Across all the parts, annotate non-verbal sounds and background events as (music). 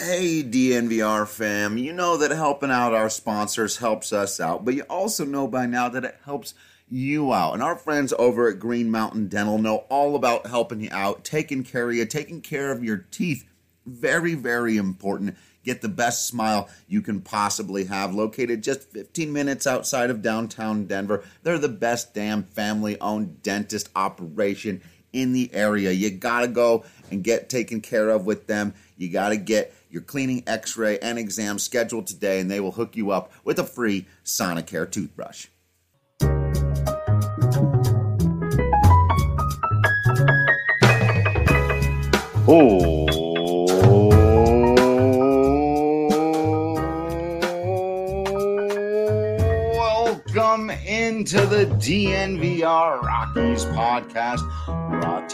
Hey, DNVR fam, you know that helping out our sponsors helps us out, but you also know by now that it helps you out. And our friends over at Green Mountain Dental know all about helping you out, taking care of you, taking care of your teeth. Very, very important. Get the best smile you can possibly have. Located just 15 minutes outside of downtown Denver. They're the best damn family owned dentist operation in the area. You gotta go and get taken care of with them. You gotta get your cleaning, x ray, and exam scheduled today, and they will hook you up with a free Sonicare toothbrush. Oh. Welcome into the DNVR Rockies podcast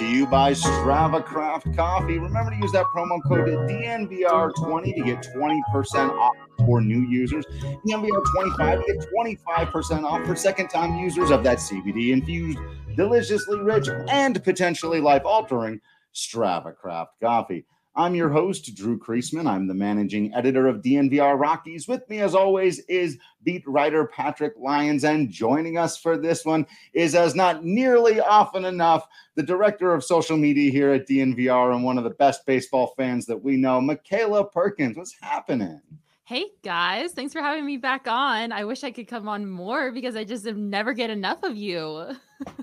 to you by Strava Craft Coffee. Remember to use that promo code DNVR20 to get 20% off for new users. DNVR25 to get 25% off for second time users of that CBD infused, deliciously rich, and potentially life altering Strava Craft Coffee. I'm your host, Drew Creasman. I'm the managing editor of DNVR Rockies. With me, as always, is beat writer Patrick Lyons. And joining us for this one is, as not nearly often enough, the director of social media here at DNVR and one of the best baseball fans that we know, Michaela Perkins. What's happening? Hey guys, thanks for having me back on. I wish I could come on more because I just never get enough of you.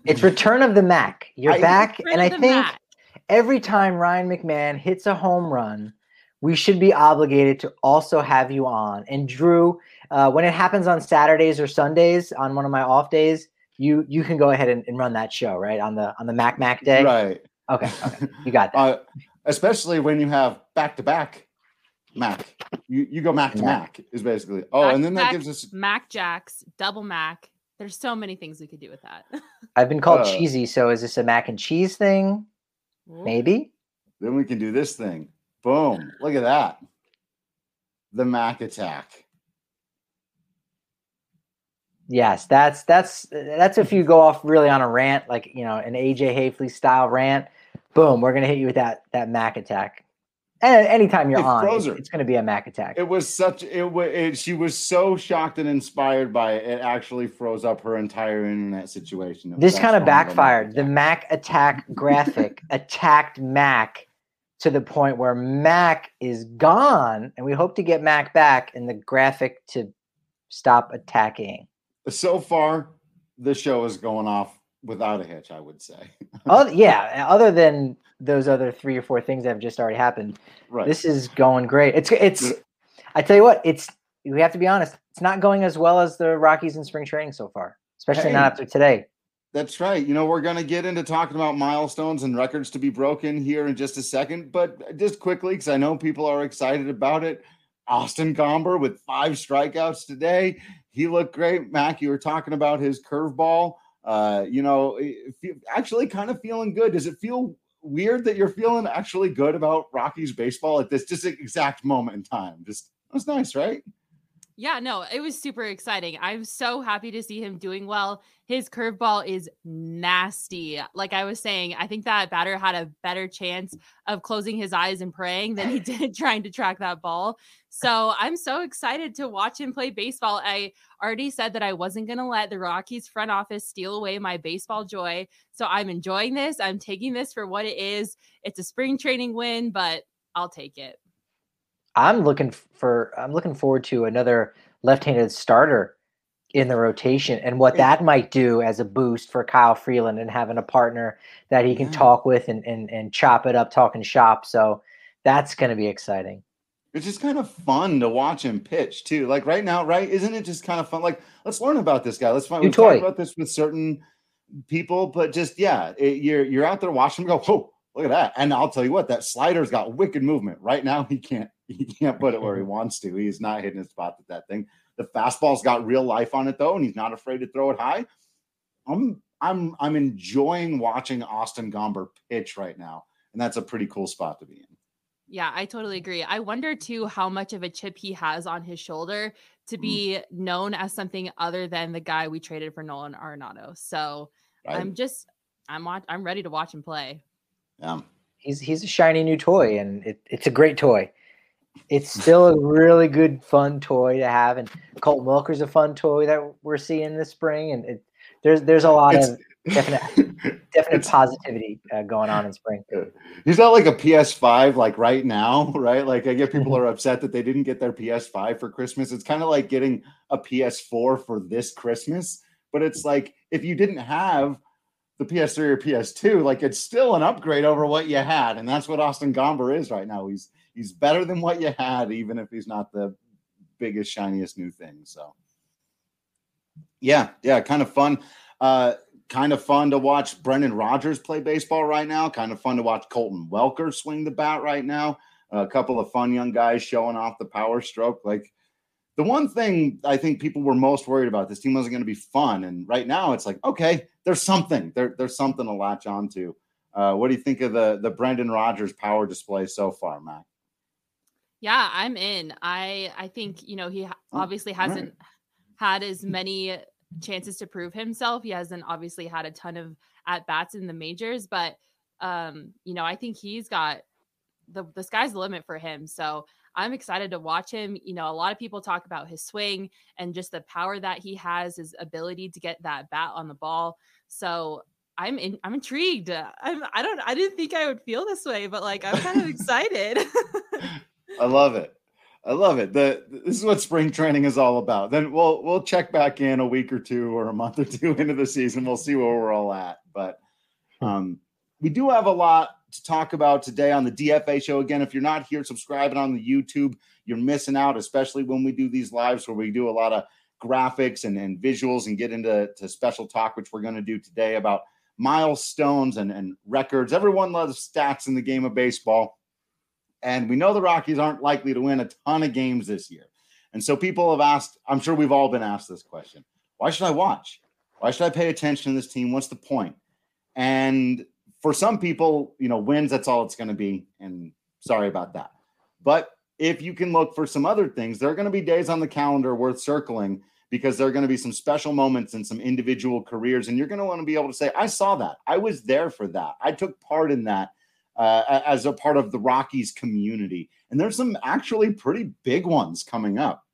it's Return of the Mac. You're I, back, and I think Mac every time Ryan McMahon hits a home run, we should be obligated to also have you on. And Drew, uh, when it happens on Saturdays or Sundays on one of my off days, you you can go ahead and, and run that show right on the on the Mac Mac day. Right. Okay. Okay. You got that. (laughs) Uh, especially when you have back to back Mac. You you go Mac to Mac, Mac is basically. Oh, Mac, and then that Mac, gives us Mac Jacks, double Mac. There's so many things we could do with that. (laughs) I've been called uh, cheesy, so is this a mac and cheese thing? Maybe. Then we can do this thing. Boom. Look at that. The Mac attack. Yes, that's that's that's if you go off really on a rant, like you know, an AJ Haefele style rant. Boom, we're gonna hit you with that that Mac attack. And anytime you're it on, it's, it's going to be a Mac attack. It was such it, it. She was so shocked and inspired by it. It actually froze up her entire internet situation. This kind of backfired. The Mac attack graphic (laughs) attacked Mac to the point where Mac is gone, and we hope to get Mac back in the graphic to stop attacking. So far, the show is going off without a hitch. I would say. oh yeah, other than those other three or four things that have just already happened. Right. This is going great. It's it's. I tell you what, it's we have to be honest. It's not going as well as the Rockies in spring training so far, especially hey, not after today. That's right. You know, we're going to get into talking about milestones and records to be broken here in just a second, but just quickly, because I know people are excited about it. Austin Gomber with five strikeouts today. He looked great. Mac, you were talking about his curveball. Uh, you know, actually kind of feeling good. Does it feel weird that you're feeling actually good about Rockies baseball at this just exact moment in time. Just that's nice, right? Yeah, no, it was super exciting. I'm so happy to see him doing well. His curveball is nasty. Like I was saying, I think that batter had a better chance of closing his eyes and praying than he (laughs) did trying to track that ball. So I'm so excited to watch him play baseball. I already said that I wasn't going to let the Rockies front office steal away my baseball joy. So I'm enjoying this. I'm taking this for what it is. It's a spring training win, but I'll take it. I'm looking for I'm looking forward to another left-handed starter in the rotation and what that might do as a boost for Kyle Freeland and having a partner that he can yeah. talk with and, and and chop it up talking shop. So that's going to be exciting. It's just kind of fun to watch him pitch too. Like right now, right? Isn't it just kind of fun? Like let's learn about this guy. Let's find. We talk about this with certain people, but just yeah, it, you're you're out there watching him go. Whoa, look at that! And I'll tell you what, that slider's got wicked movement. Right now, he can't he can't put it where he (laughs) wants to. He's not hitting his spot with that thing. The fastball's got real life on it though, and he's not afraid to throw it high. I'm I'm I'm enjoying watching Austin Gomber pitch right now, and that's a pretty cool spot to be in. Yeah, I totally agree. I wonder too how much of a chip he has on his shoulder to mm. be mm. known as something other than the guy we traded for Nolan Arenado. So right. I'm just I'm watch, I'm ready to watch him play. Yeah. He's he's a shiny new toy and it, it's a great toy it's still a really good, fun toy to have. And Colton Welker's a fun toy that we're seeing this spring. And it, there's there's a lot it's, of definite definite (laughs) positivity uh, going on in spring. He's not like a PS5 like right now, (laughs) right? Like I get people are upset that they didn't get their PS5 for Christmas. It's kind of like getting a PS4 for this Christmas, but it's like if you didn't have the PS3 or PS2, like it's still an upgrade over what you had, and that's what Austin Gomber is right now. He's he's better than what you had, even if he's not the biggest shiniest new thing. So yeah, yeah, kind of fun. Uh, kind of fun to watch Brendan Rodgers play baseball right now. Kind of fun to watch Colton Welker swing the bat right now. A couple of fun young guys showing off the power stroke. Like the one thing I think people were most worried about this team wasn't going to be fun, and right now it's like okay, there's something there, there's something to latch onto. Uh, what do you think of the the Brendan Rodgers power display so far, Mac? Yeah, I'm in. I I think you know he oh, obviously hasn't right. had as many chances to prove himself. He hasn't obviously had a ton of at bats in the majors, but um, you know, I think he's got the the sky's the limit for him. So I'm excited to watch him. You know, a lot of people talk about his swing and just the power that he has, his ability to get that bat on the ball. So I'm in, I'm intrigued. I'm I don't I didn't think I would feel this way, but like I'm kind of (laughs) excited. (laughs) I love it. I love it. The this is what spring training is all about. Then we'll we'll check back in a week or two or a month or two (laughs) into the season. We'll see where we're all at. But um, we do have a lot to talk about today on the DFA show. Again, if you're not here subscribing on the YouTube, you're missing out, especially when we do these lives where we do a lot of graphics and, and visuals and get into to special talk, which we're going to do today about milestones and, and records. Everyone loves stats in the game of baseball. And we know the Rockies aren't likely to win a ton of games this year. And so people have asked, I'm sure we've all been asked this question why should I watch? Why should I pay attention to this team? What's the point? And for some people, you know, wins, that's all it's going to be. And sorry about that. But if you can look for some other things, there are going to be days on the calendar worth circling because there are going to be some special moments in some individual careers. And you're going to want to be able to say, I saw that. I was there for that. I took part in that uh, as a part of the Rockies community. And there's some actually pretty big ones coming up.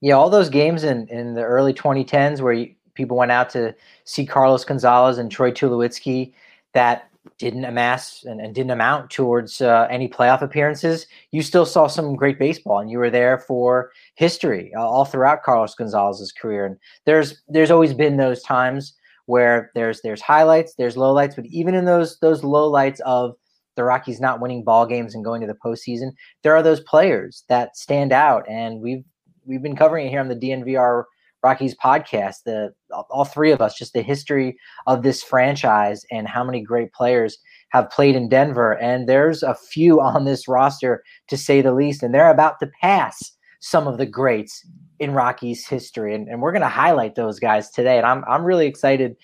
Yeah, all those games in, in the early 2010s where you, people went out to see Carlos Gonzalez and Troy Tulowitzki that didn't amass and, and didn't amount towards uh, any playoff appearances, you still saw some great baseball, and you were there for history uh, all throughout Carlos Gonzalez's career. And there's there's always been those times where there's there's highlights, there's lowlights, but even in those those lowlights of the Rockies not winning ball games and going to the postseason, there are those players that stand out, and we've we've been covering it here on the DNVR Rockies podcast. The all three of us, just the history of this franchise and how many great players have played in Denver, and there's a few on this roster to say the least, and they're about to pass some of the greats in Rockies history, and, and we're going to highlight those guys today. And I'm I'm really excited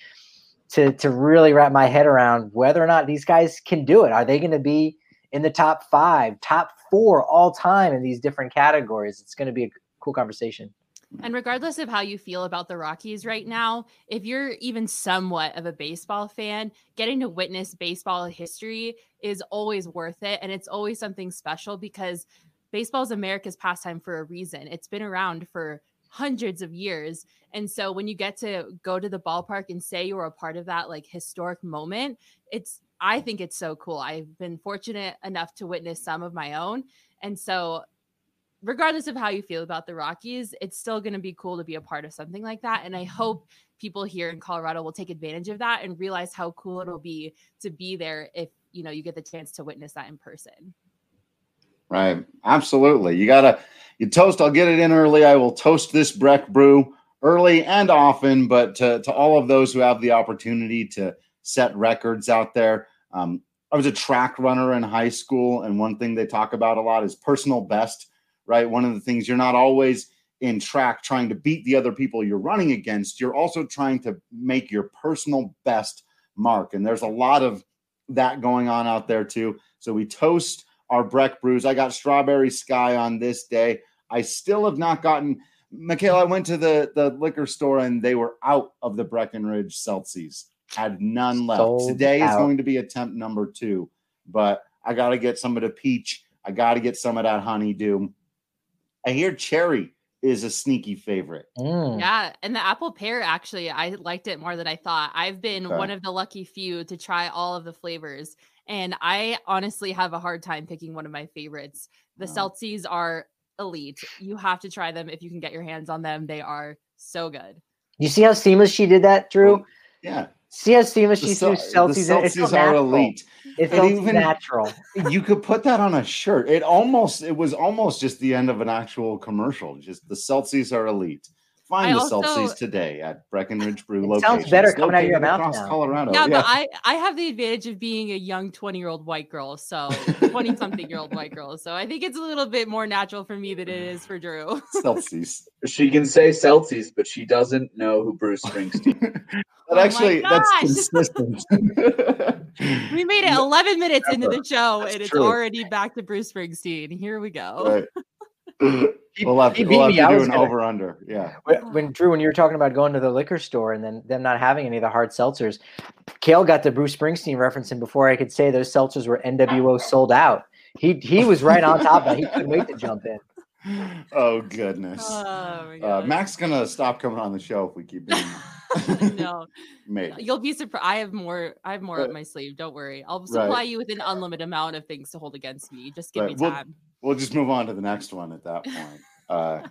to to really wrap my head around whether or not these guys can do it. Are they going to be in the top five, top four all time in these different categories? It's going to be a cool conversation. And regardless of how you feel about the Rockies right now, if you're even somewhat of a baseball fan, getting to witness baseball history is always worth it. And it's always something special because baseball is America's pastime for a reason. It's been around for hundreds of years. And so when you get to go to the ballpark and say you were a part of that like historic moment, it's I think it's so cool. I've been fortunate enough to witness some of my own. And so regardless of how you feel about the Rockies, it's still going to be cool to be a part of something like that. And I mm-hmm. hope people here in Colorado will take advantage of that and realize how cool it'll be to be there if you know you get the chance to witness that in person. Right. Absolutely. You gotta you toast. I'll get it in early. I will toast this Breck brew early and often, but to, to all of those who have the opportunity to set records out there. Um, I was a track runner in high school, and one thing they talk about a lot is personal best, right? One of the things you're not always in track trying to beat the other people you're running against, you're also trying to make your personal best mark. And there's a lot of that going on out there too. So we toast our Breck brews. I got strawberry sky on this day. I still have not gotten. Michaela, I went to the the liquor store and they were out of the Breckenridge Celsius. Had none left. Sold Today out. is going to be attempt number two, but I got to get some of the peach I got to get some of that honeydew. I hear cherry is a sneaky favorite. Mm. Yeah, and the apple pear actually, I liked it more than I thought. I've been okay. one of the lucky few to try all of the flavors, and I honestly have a hard time picking one of my favorites. The oh. Seltzies are elite. You have to try them if you can get your hands on them. They are so good. You see how seamless she did that, Drew? Oh, yeah. See how seamless she threw Seltzies. The Seltzies are elite. It felt even, natural. You could put that on a shirt. It almost it was almost just the end of an actual commercial. Just the Celsius are elite. Find I the also, Celsius today at Breckenridge Brew location. Sounds better coming out of your mouth across now. Colorado. Yeah, yeah, but I I have the advantage of being a young twenty year old white girl, so twenty something year old white (laughs) girl. So I think it's a little bit more natural for me than it is for Drew. Celsius. (laughs) She can say Celsius, but she doesn't know who Bruce Springsteen. But (laughs) oh actually, that's consistent. we made it 11 minutes into the show, that's and it's true. already back to Bruce Springsteen. Here we go. Right. We'll have to, we'll have to do an over under. Yeah. When Drew, when you were talking about going to the liquor store and then them not having any of the hard seltzers, Kale got the Bruce Springsteen reference, and before I could say those seltzers were NWO sold out, he he was right on top of it. He couldn't wait to jump in. Oh goodness. Oh, uh, Mac's gonna stop coming on the show if we keep doing (laughs) no, (laughs) maybe you'll be surprised. I have more. I have more up my sleeve. Don't worry. I'll supply right. you with an unlimited amount of things to hold against me. Just give right. me time. We'll, we'll, just move on to the next one at that point. Uh,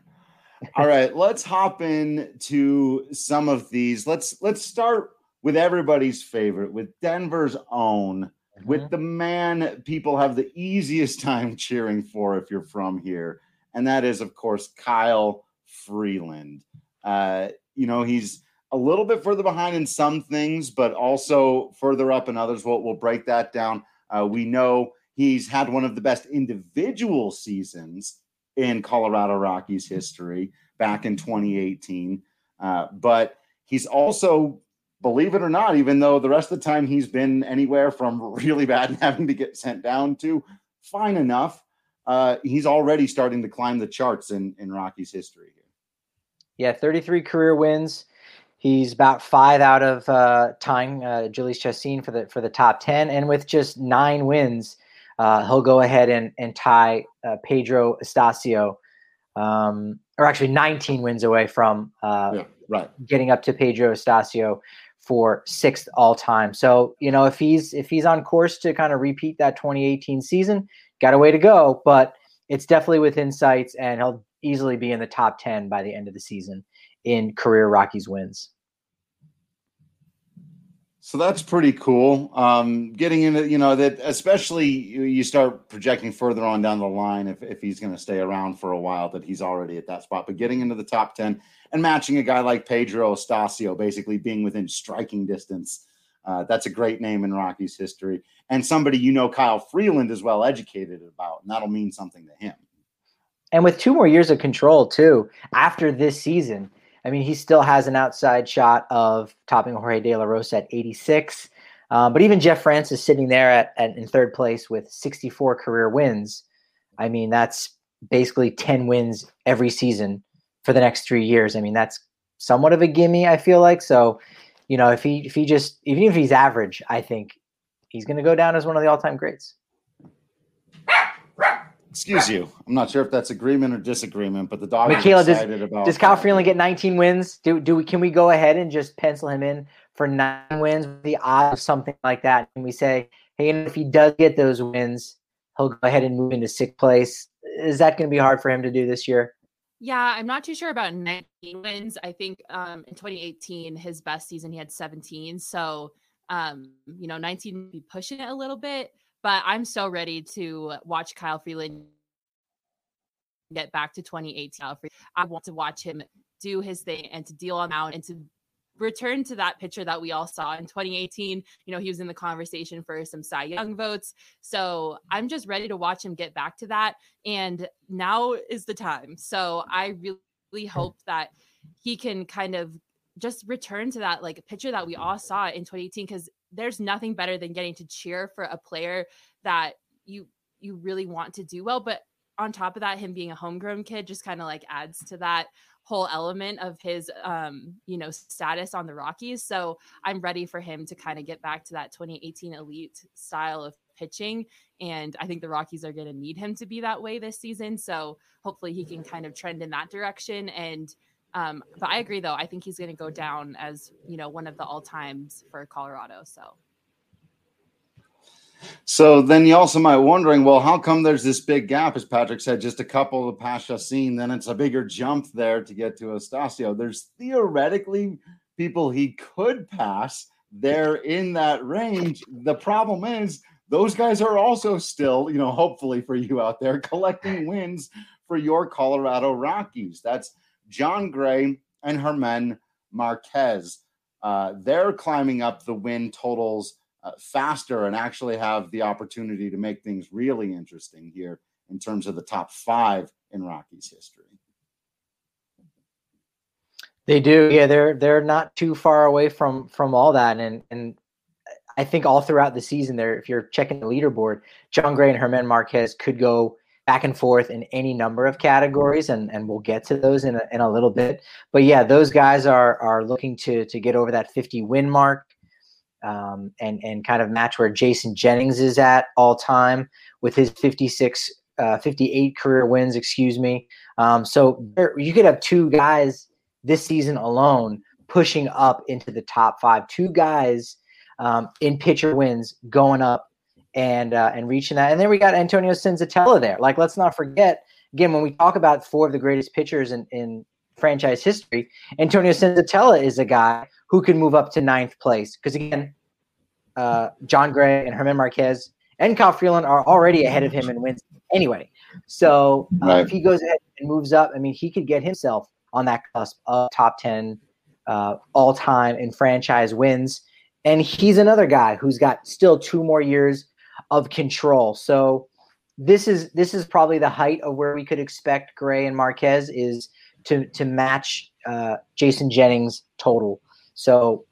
all right, let's hop in to some of these. Let's let's start with everybody's favorite, with Denver's own, mm-hmm. with the man people have the easiest time cheering for if you're from here, and that is, of course, Kyle Freeland. Uh, you know, he's a little bit further behind in some things, but also further up in others. We'll, we'll break that down. Uh, we know he's had one of the best individual seasons in Colorado Rockies history back in 2018. Uh, but he's also, believe it or not, even though the rest of the time he's been anywhere from (laughs) really bad and having to get sent down to fine enough, uh, he's already starting to climb the charts in, in Rockies history here. Yeah, 33 career wins. He's about five out of uh, tying uh, Jhoulys Chacin for the for the top ten, and with just nine wins, uh, he'll go ahead and and tie uh, Pedro Astacio, um, or actually 19 wins away from uh, yeah, right getting up to Pedro Astacio for sixth all time. So you know if he's if he's on course to kind of repeat that 2018 season, got a way to go, but it's definitely within sights, and he'll easily be in the top 10 by the end of the season in career Rockies wins. So that's pretty cool. Um, getting into, you know, that especially you start projecting further on down the line if, if he's going to stay around for a while, that he's already at that spot. But getting into the top 10 and matching a guy like Pedro Astacio, basically being within striking distance, uh, that's a great name in Rockies history. And somebody you know, Kyle Freeland, is well educated about, and that'll mean something to him. And with two more years of control, too, after this season, I mean, he still has an outside shot of topping Jorge De La Rosa at 86. Uh, but even Jeff Francis sitting there at, at, in third place with 64 career wins. I mean, that's basically 10 wins every season for the next three years. I mean, that's somewhat of a gimme. I feel like so. You know, if he if he just even if he's average, I think he's going to go down as one of the all time greats. Excuse you. I'm not sure if that's agreement or disagreement, but the dog Michaela, does, about. Does Kyle Freeland get 19 wins? Do do we can we go ahead and just pencil him in for nine wins with the odds of something like that? And we say, hey, if he does get those wins, he'll go ahead and move into sixth place. Is that going to be hard for him to do this year? Yeah, I'm not too sure about 19 wins. I think um, in 2018, his best season, he had 17. So, um, you know, 19 be pushing it a little bit. But I'm so ready to watch Kyle Freeland get back to 2018. I want to watch him do his thing and to deal him out and to return to that picture that we all saw in 2018. You know, he was in the conversation for some Cy Young votes. So I'm just ready to watch him get back to that. And now is the time. So I really hope that he can kind of just return to that like picture that we all saw in 2018 because there's nothing better than getting to cheer for a player that you you really want to do well but on top of that him being a homegrown kid just kind of like adds to that whole element of his um you know status on the Rockies so I'm ready for him to kind of get back to that 2018 elite style of pitching. And I think the Rockies are going to need him to be that way this season. So hopefully he can kind of trend in that direction. And, um, but I agree though. I think he's going to go down as, you know, one of the all times for Colorado. So. So then you also might wondering, well, how come there's this big gap? As Patrick said, just a couple of past Chacin, then it's a bigger jump there to get to Astacio. There's theoretically people he could pass there in that range. The problem is those guys are also still, you know, hopefully for you out there, collecting wins for your Colorado Rockies. That's Jon Gray and German Marquez. Uh, they're climbing up the win totals uh, faster and actually have the opportunity to make things really interesting here in terms of the top five in Rockies history. They do, yeah. They're they're not too far away from from all that, and and I think all throughout the season, there, if you're checking the leaderboard, Jon Gray and German Marquez could go back and forth in any number of categories, and and we'll get to those in a, in a little bit. But yeah, those guys are are looking to to get over that 50 win mark um, and and kind of match where Jason Jennings is at all time with his 56, uh, 58 career wins. Excuse me. Um, so there, you could have two guys this season alone pushing up into the top five. Two guys um, in pitcher wins going up and uh, and reaching that. And then we got Antonio Senzatela there. Like let's not forget again when we talk about four of the greatest pitchers in, in franchise history, Antonio Senzatela is a guy who can move up to ninth place. Because again, uh, Jon Gray and German Marquez and Kyle Freeland are already ahead of him in wins anyway. So uh, right. if he goes ahead and moves up, I mean, he could get himself on that cusp of top 10 uh, all time in franchise wins. And he's another guy who's got still two more years of control. So this is this is probably the height of where we could expect Gray and Marquez is to to match uh, Jason Jennings total. So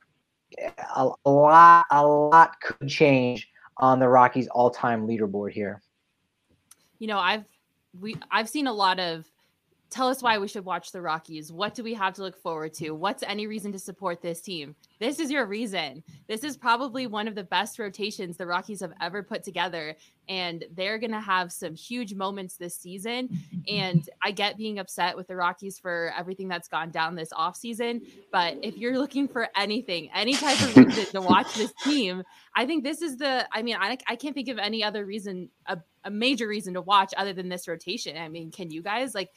a, a lot a lot could change on the Rockies all-time leaderboard here. You know, I've we I've seen a lot of tell us why we should watch the Rockies. What do we have to look forward to? What's any reason to support this team? This is your reason. This is probably one of the best rotations the Rockies have ever put together. And they're going to have some huge moments this season. And (laughs) I get being upset with the Rockies for everything that's gone down this offseason. But if you're looking for anything, any type of reason to watch this (laughs) team, I think this is the, I mean, I, I can't think of any other reason, a, a major reason to watch other than this rotation. I mean, can you guys like,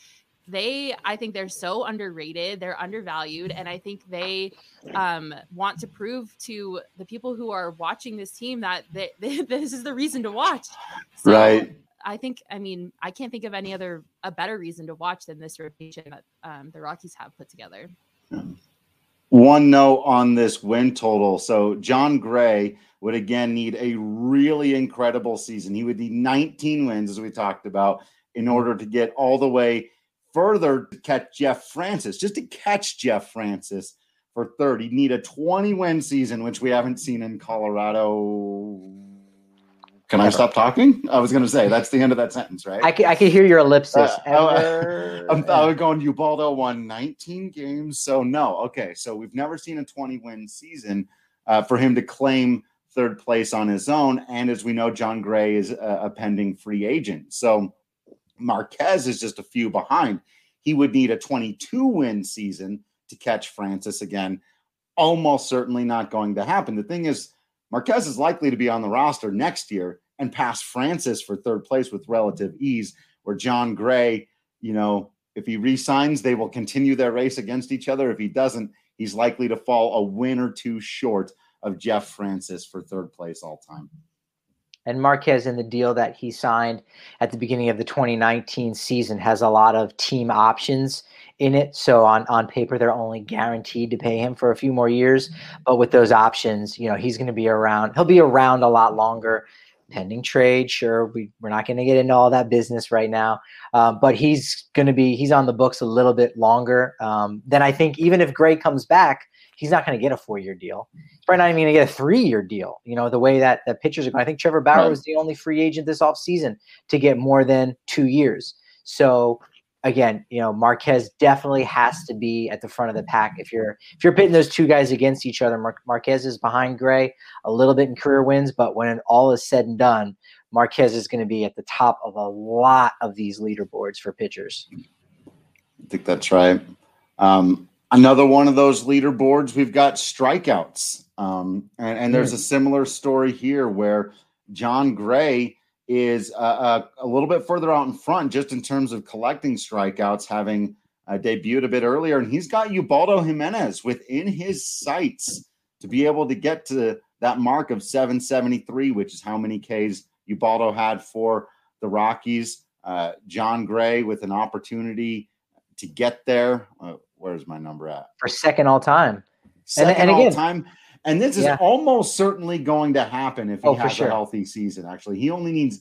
they i think they're so underrated they're undervalued and i think they um, want to prove to the people who are watching this team that they, (laughs) they, this is the reason to watch. So right. I think i mean i can't think of any other a better reason to watch than this rotation that um, the rockies have put together. One note on this win total. So jon gray would again need a really incredible season. He would need 19 wins as we talked about in order to get all the way further to catch Jeff Francis, just to catch Jeff Francis for third. He'd need a 20 win season, which we haven't seen in Colorado. Can I stop talking? I was going to say that's the end of that sentence, right? I can, I can hear your ellipsis. Uh, (laughs) I'm, I was going. Ubaldo won 19 games, so no. Okay, so we've never seen a 20 win season uh, for him to claim third place on his own. And as we know, Jon Gray is a, a pending free agent. So Marquez is just a few behind. He would need a 22 win season to catch Francis again. Almost certainly not going to happen. The thing is, Marquez is likely to be on the roster next year and pass Francis for third place with relative ease, where Jon Gray, you know, if he resigns, they will continue their race against each other. If he doesn't, he's likely to fall a win or two short of Jeff Francis for third place all time. And Marquez in the deal that he signed at the beginning of the 2019 season has a lot of team options in it. So on, on paper, they're only guaranteed to pay him for a few more years. But with those options, you know, he's going to be around. He'll be around a lot longer, pending trade. Sure, we, we're not going to get into all that business right now. Um, but he's going to be, he's on the books a little bit longer. Um, then I think even if Gray comes back, he's not going to get a four year deal. He's probably not even going to get a three year deal. You know, the way that the pitchers are going. I think Trevor Bauer right. was the only free agent this offseason to get more than two years. So again, you know, Marquez definitely has to be at the front of the pack. If you're if you're pitting those two guys against each other, Mar- Marquez is behind Gray a little bit in career wins, but when all is said and done, Marquez is going to be at the top of a lot of these leaderboards for pitchers. I think that's right. Um, another one of those leaderboards, we've got strikeouts. Um, and, and, there's a similar story here where Jon Gray is uh, a little bit further out in front just in terms of collecting strikeouts, having uh, debuted a bit earlier. And he's got Ubaldo Jimenez within his sights to be able to get to that mark of 773, which is how many Ks Ubaldo had for the Rockies. Uh, Jon Gray with an opportunity to get there. Uh, where's my number at? For second all time. Second and, and all again, time. And this is yeah. almost certainly going to happen if he oh, has sure. a healthy season. Actually, he only needs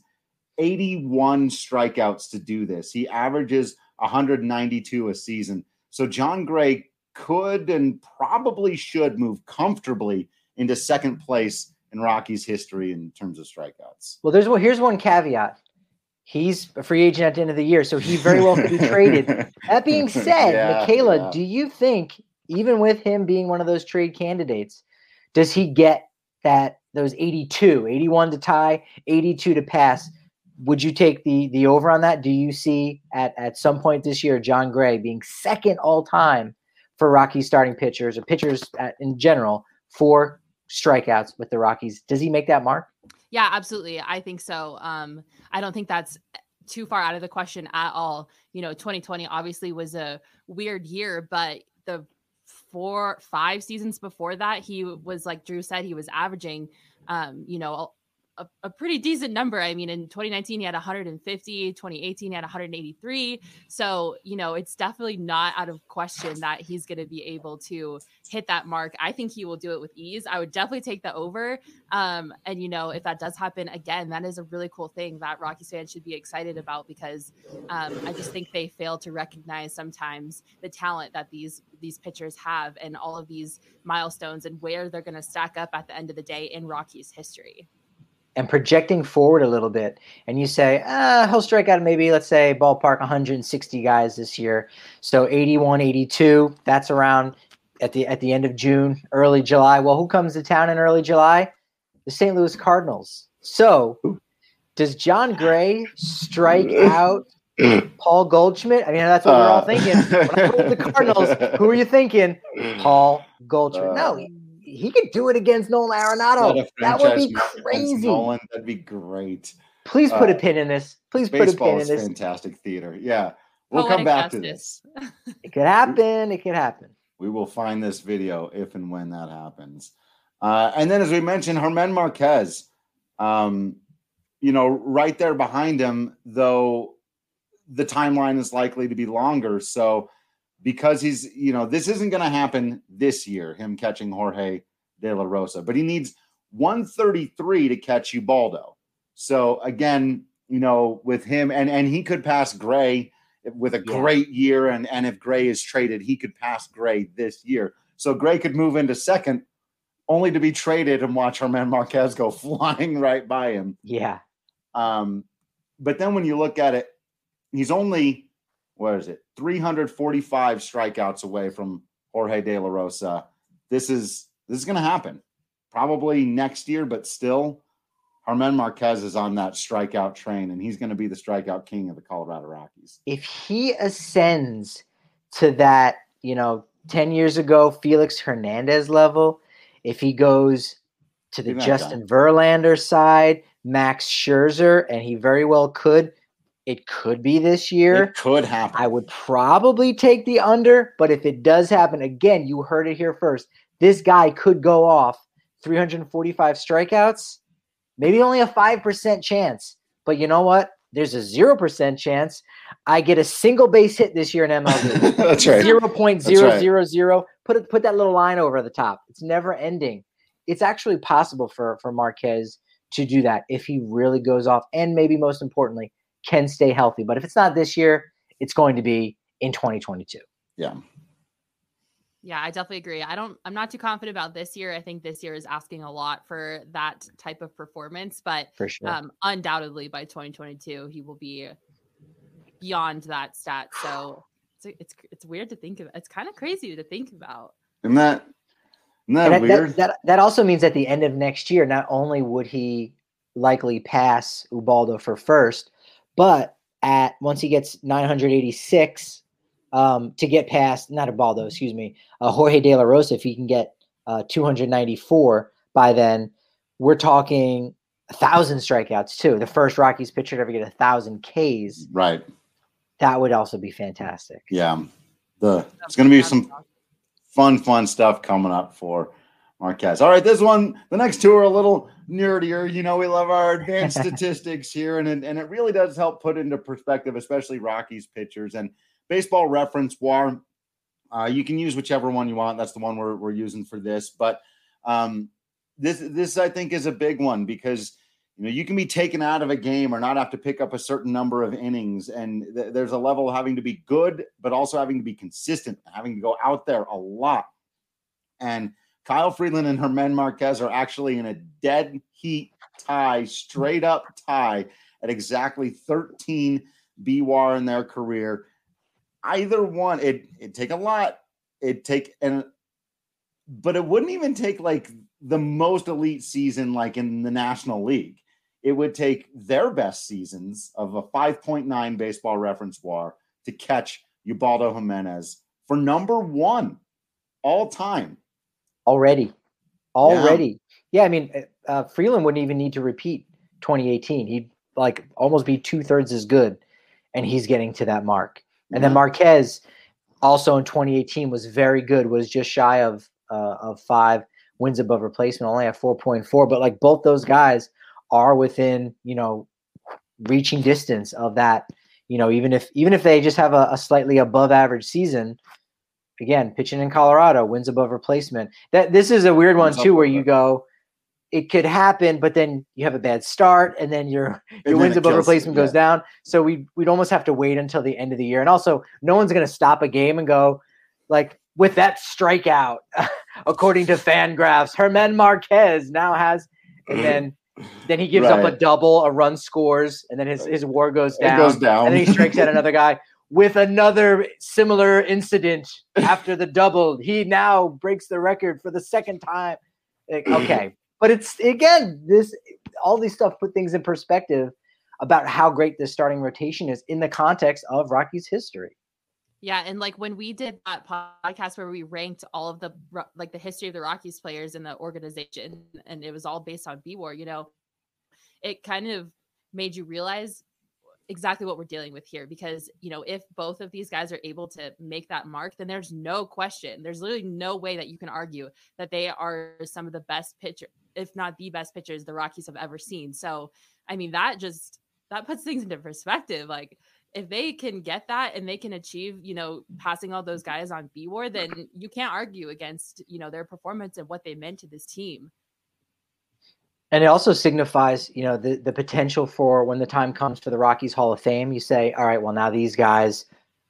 81 strikeouts to do this. He averages 192 a season. So Jon Gray could and probably should move comfortably into second place in Rockies history in terms of strikeouts. Well, there's well, here's one caveat. He's a free agent at the end of the year, so he very well could be traded. (laughs) That being said, yeah, Michaela, yeah. do you think, even with him being one of those trade candidates, does he get that those 82, 81 to tie, 82 to pass? Would you take the the over on that? Do you see at at some point this year Jon Gray being second all time for Rockies starting pitchers or pitchers at, in general for strikeouts with the Rockies? Does he make that mark? Yeah, absolutely. I think so. Um, I don't think that's too far out of the question at all. You know, 2020 obviously was a weird year, but the four, five seasons before that, he was like Drew said, he was averaging, um, you know, a, a, pretty decent number. I mean, in 2019, he had 150, 2018, he had 183. So, you know, it's definitely not out of question that he's going to be able to hit that mark. I think he will do it with ease. I would definitely take the over. Um, and, you know, if that does happen again, that is a really cool thing that Rockies fans should be excited about because um, I just think they fail to recognize sometimes the talent that these these pitchers have and all of these milestones and where they're going to stack up at the end of the day in Rockies history and projecting forward a little bit, and you say, ah, he'll strike out maybe, let's say, ballpark 160 guys this year. So 81, 82, that's around at the at the end of June, early July. Well, who comes to town in early July? The St. Louis Cardinals. So does Jon Gray strike (laughs) out Paul Goldschmidt? I mean, that's what uh, we're all uh. thinking. When I the Cardinals, who are you thinking? (laughs) Paul Goldschmidt. Uh, no, he could do it against Nolan Arenado. That would be crazy. Nolan, that'd be great. Please put uh, a pin in this. Please put a pin in this. Fantastic theater. Yeah, we'll come back justice. to this. (laughs) it could happen. It could happen. We will find this video if and when that happens. Uh, and then, as we mentioned, German Marquez, um, you know, right there behind him, though the timeline is likely to be longer. So because he's, you know, this isn't going to happen this year, him catching Jorge De La Rosa, but he needs 133 to catch Ubaldo. So again, you know, with him and and he could pass Gray with a yeah. great year, and and if Gray is traded, he could pass Gray this year. So Gray could move into second, only to be traded and watch German Marquez go (laughs) flying right by him. Yeah. Um, but then when you look at it, he's only what is it? 345 strikeouts away from Jorge De La Rosa. This is this is going to happen. Probably next year, but still German Marquez is on that strikeout train and he's going to be the strikeout king of the Colorado Rockies. If he ascends to that, you know, 10 years ago Felix Hernandez level, if he goes to the Justin guy. Verlander side, Max Scherzer, and he very well could it could be this year. It could happen. I would probably take the under, but if it does happen, again, you heard it here first. This guy could go off 345 strikeouts, maybe only a 5% chance. But you know what? There's a 0% chance I get a single base hit this year in MLB. (laughs) That's right. 0.000. Right. Put it, put that little line over the top. It's never ending. It's actually possible for for Marquez to do that if he really goes off and maybe most importantly, can stay healthy. But if it's not this year, it's going to be in 2022. Yeah. Yeah, I definitely agree. I don't I'm not too confident about this year. I think this year is asking a lot for that type of performance, but for sure. um undoubtedly by 2022 he will be beyond that stat. So it's it's it's weird to think of. It's kind of crazy to think about. Isn't that isn't that, that weird? That, that that also means at the end of next year, not only would he likely pass Ubaldo for first, but at once he gets 986 um, to get past not Ubaldo, excuse me, uh, Jorge De La Rosa, if he can get uh, 294 by then, we're talking a thousand strikeouts too. The first Rockies pitcher to ever get a thousand Ks. Right. That would also be fantastic. Yeah. The it's going to be some fun, fun stuff coming up for Marquez. All right, this one, the next two are a little nerdier. You know, we love our advanced (laughs) statistics here, and it, and it really does help put into perspective, especially Rockies pitchers and baseball reference war. Uh, you can use whichever one you want. That's the one we're, we're using for this. But um, this this I think is a big one because you know you can be taken out of a game or not have to pick up a certain number of innings, and th- there's a level of having to be good, but also having to be consistent, having to go out there a lot. And Kyle Freeland and German Marquez are actually in a dead heat tie, straight up tie at exactly 13 BWAR in their career. Either one, it it take a lot. It take and but it wouldn't even take like the most elite season like in the National League. It would take their best seasons of a 5.9 baseball reference war to catch Ubaldo Jimenez for number one all time. Already. Already. Yeah, yeah I mean, uh, Freeland wouldn't even need to repeat 2018. He'd like almost be two thirds as good, and he's getting to that mark. And then Marquez, also in 2018, was very good. Was just shy of uh, of five wins above replacement, only at 4.4. But like both those guys are within you know reaching distance of that. You know, even if even if they just have a, a slightly above average season, again, pitching in Colorado, wins above replacement. That this is a weird one too, where you go, it could happen, but then you have a bad start, and then your your wins above replacement goes down. So we we'd almost have to wait until the end of the year. And also, no one's going to stop a game and go like with that strikeout, (laughs) according to Fangraphs, German Marquez now has, and (clears throat) then. Then he gives right. up a double, a run scores, and then his, his war goes down. It goes down. And then he strikes out another guy with another similar incident after the double. He now breaks the record for the second time. Like, mm-hmm. okay. But it's again, this all these stuff put things in perspective about how great this starting rotation is in the context of Rockies history. Yeah, and like when we did that podcast where we ranked all of the like the history of the Rockies players in the organization, and it was all based on B War, you know, it kind of made you realize exactly what we're dealing with here because you know if both of these guys are able to make that mark then there's no question. There's literally no way that you can argue that they are some of the best pitcher if not the best pitchers the rockies have ever seen. So i mean that just that puts things into perspective. Like if they can get that and they can achieve you know passing all those guys on b war then you can't argue against you know their performance and what they meant to this team and it also signifies, you know, the, the potential for when the time comes for the Rockies Hall of Fame, you say, all right, well, now these guys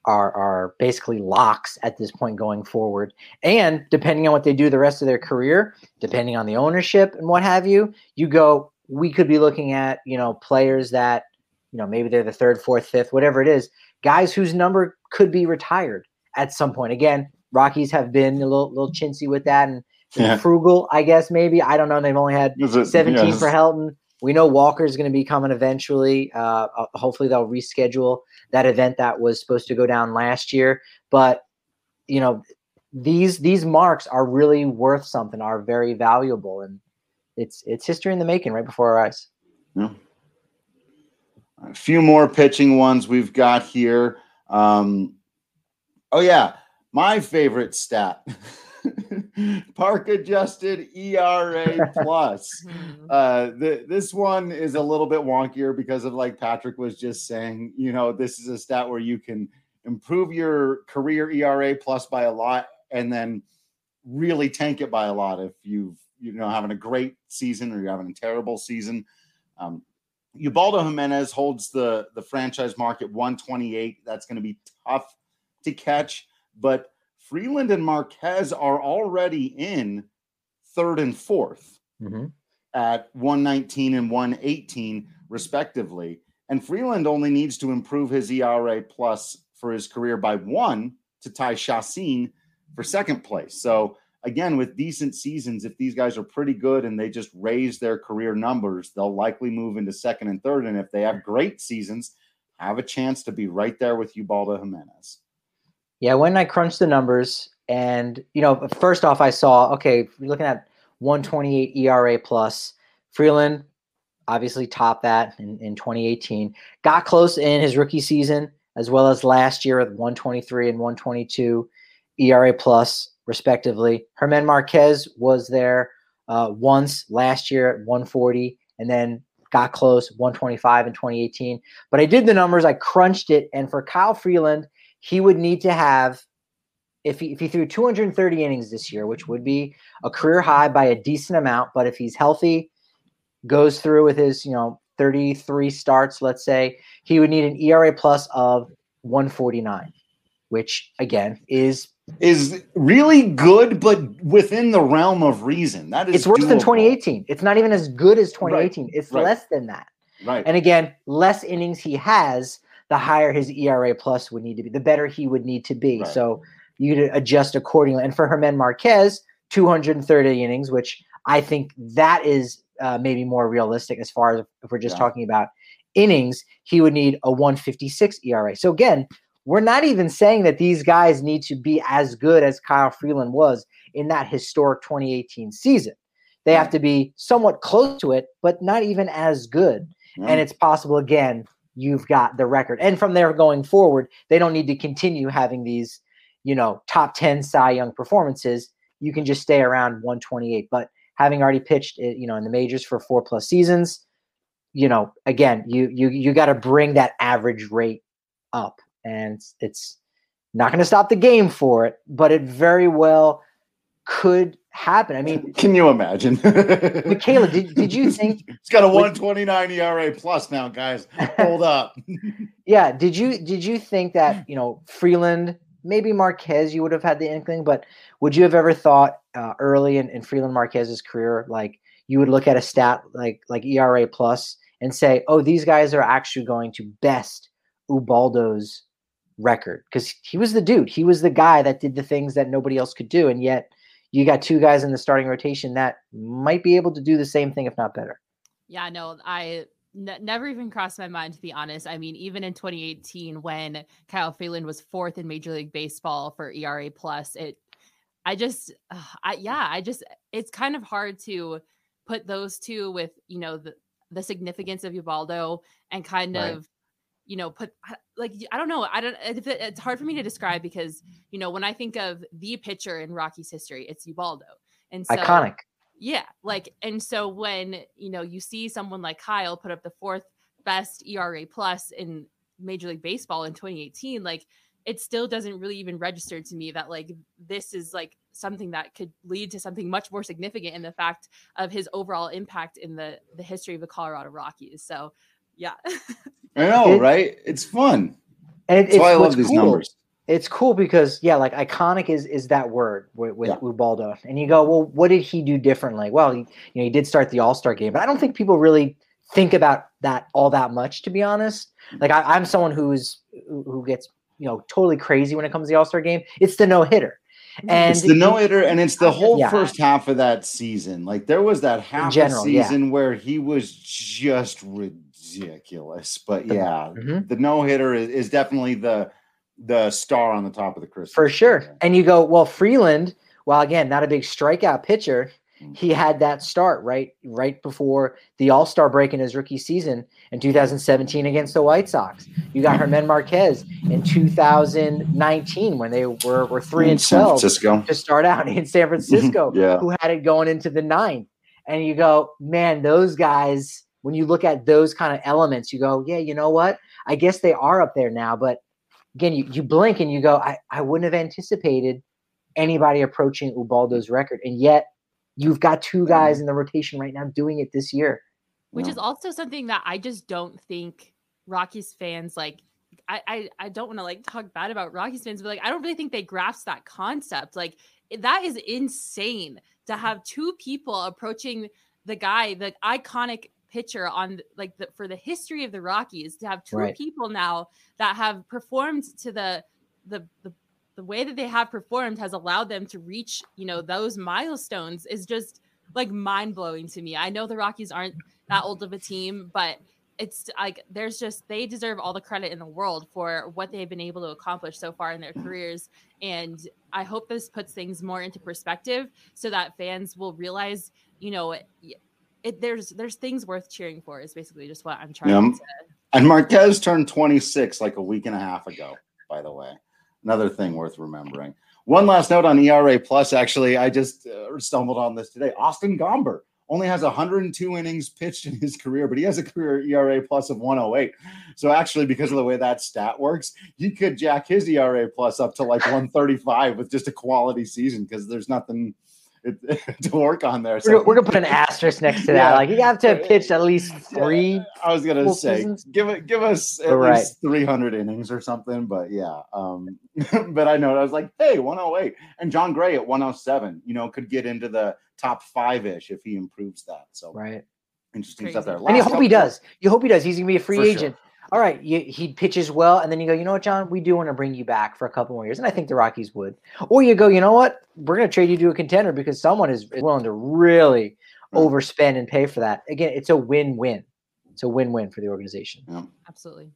are are basically locks at this point going forward. And depending on what they do the rest of their career, depending on the ownership and what have you, you go, we could be looking at, you know, players that, you know, maybe they're the third, fourth, fifth, whatever it is, guys whose number could be retired at some point. Again, Rockies have been a little little chintzy with that and yeah. frugal, I guess maybe. I don't know. They've only had it, 17 yes. for Helton. We know Walker's going to be coming eventually. Uh, uh, hopefully, they'll reschedule that event that was supposed to go down last year. But you know, these these marks are really worth something. Are very valuable, and it's it's history in the making right before our eyes. Yeah. A few more pitching ones we've got here. Um, oh yeah, my favorite stat. (laughs) (laughs) park adjusted ERA plus. (laughs) Mm-hmm. uh, the, this one is a little bit wonkier because of like Patrick was just saying, you know, this is a stat where you can improve your career ERA plus by a lot and then really tank it by a lot if you've you know having a great season or you're having a terrible season. Um, Ubaldo Jimenez holds the the franchise mark at 128. That's going to be tough to catch, but Freeland and Marquez are already in third and 4th mm-hmm. at 119 and 118, respectively. And Freeland only needs to improve his ERA plus for his career by one to tie Chacin for second place. So again, with decent seasons, if these guys are pretty good and they just raise their career numbers, they'll likely move into second and third. And if they have great seasons, have a chance to be right there with Ubaldo Jimenez. Yeah, when I crunched the numbers, and you know, first off, I saw okay, you're looking at 128 ERA plus. Freeland obviously topped that in, in 2018. Got close in his rookie season as well as last year at 123 and 122 ERA plus respectively. German Marquez was there uh, once last year at 140 and then got close 125 in 2018. But I did the numbers, I crunched it, and for Kyle Freeland, he would need to have if he, if he threw 230 innings this year, which would be a career high by a decent amount, but if he's healthy, goes through with his, you know, 33 starts, let's say, he would need an ERA plus of 149, which again is is really good, but within the realm of reason. That is it's worse doable. than 2018. It's not even as good as 2018. Right. It's right. less than that. Right. And again, less innings he has, the higher his ERA plus would need to be, the better he would need to be. Right. So you adjust accordingly. And for German Marquez, 230 innings, which I think that is uh, maybe more realistic as far as if we're just yeah. talking about innings, he would need a 156 ERA. So again, we're not even saying that these guys need to be as good as Kyle Freeland was in that historic 2018 season. They have to be somewhat close to it, but not even as good. And it's possible, again, you've got the record. And from there going forward, they don't need to continue having these, you know, top 10 Cy Young performances. You can just stay around 128. But having already pitched, eh, you know, in the majors for four plus seasons, you know, again, you you you got to bring that average rate up and it's, it's not going to stop the game for it, but it very well could happen. I mean, (laughs) can you imagine? (laughs) Michaela, did, did you think (laughs) it's got a 129 ERA plus now, guys? Hold up. yeah, did you did you think that you know Freeland, maybe Marquez, you would have had the inkling, but would you have ever thought uh, early in, in Freeland Marquez's career, like you would look at a stat like like ERA plus and say, oh, these guys are actually going to best Ubaldo's record because he was the dude. He was the guy that did the things that nobody else could do. And yet you got two guys in the starting rotation that might be able to do the same thing, if not better. Yeah, no, I n- never even crossed my mind, to be honest. I mean, even in 2018, when Kyle Freeland was fourth in Major League Baseball for ERA plus, it, I just, uh, I, yeah, I just, it's kind of hard to put those two with, you know, the, the significance of Ubaldo and kind right. of you know put like i don't know i don't it's hard for me to describe because you know when i think of the pitcher in rocky's history it's ubaldo. And so, iconic. Yeah like and so when you know you see someone like kyle put up the fourth best era plus in major league baseball in 2018 like it still doesn't really even register to me that like this is like something that could lead to something much more significant in the fact of his overall impact in the the history of the colorado rockies. So yeah. (laughs) I know, it, right? It's fun. And it, That's why I love these cool. numbers. It's cool because yeah, like iconic is is that word with, with yeah. Ubaldo, and you go, well, what did he do differently? Well, he, you know, he did start the All Star game, but I don't think people really think about that all that much, to be honest. Like I, I'm someone who's who gets you know totally crazy when it comes to the All Star game. It's the no hitter. And it's the no hitter, and it's the whole yeah. first half of that season. Like there was that half general, season yeah. where he was just ridiculous ridiculous. But (laughs) yeah, mm-hmm. the no hitter is, is definitely the the star on the top of the Christmas for sure. And you go, well, Freeland, while again not a big strikeout pitcher, mm-hmm. he had that start right right before the All Star break in his rookie season in 2017 against the White Sox. You got German Marquez in 2019 when they were were three in and twelve to start out (laughs) in San Francisco, yeah. who had it going into the ninth. And you go, man, those guys when you look at those kind of elements, you go, yeah, you know what? I guess they are up there now. But again, you, you blink and you go, I, I wouldn't have anticipated anybody approaching Ubaldo's record. And yet you've got two guys in the rotation right now doing it this year. Which is also something that I just don't think Rockies fans like I, I, I don't want to like talk bad about Rockies fans, but like I don't really think they grasp that concept. Like that is insane to have two people approaching the guy, the iconic pitcher on like the, for the history of the Rockies to have two right. people now that have performed to the the the the way that they have performed has allowed them to reach, you know, those milestones is just like mind blowing to me. I know the Rockies aren't that old of a team, but it's like there's just they deserve all the credit in the world for what they've been able to accomplish so far in their mm. careers. And I hope this puts things more into perspective so that fans will realize, you know, it, there's there's things worth cheering for. Is basically just what I'm trying yeah. to. And Marquez turned 26 like a week and a half ago. By the way, another thing worth remembering. One last note on ERA plus. Actually, I just uh, stumbled on this today. Austin Gomber only has 102 innings pitched in his career, but he has a career ERA plus of 108. So actually, because of the way that stat works, he could jack his ERA plus up to like 135 with just a quality season because there's nothing (laughs) to work on there. So. We're, we're, gonna put an asterisk next to that. Like you have to have pitched at least three. I was gonna say, seasons. give it, give us at right. least 300 innings or something. But yeah, um, (laughs) but I know I was like, hey, 108, and Jon Gray at 107. You know, could get into the top five ish if he improves that. So right, interesting Crazy. stuff there. Last and you hope he does. You hope he does. He's gonna be a free agent. Sure all right, you, he pitches well, and then you go, you know what, Jon, we do want to bring you back for a couple more years, and I think the Rockies would. Or you go, you know what, we're going to trade you to a contender because someone is willing to really overspend and pay for that. Again, it's a win-win. It's a win-win for the organization. Yeah. Absolutely.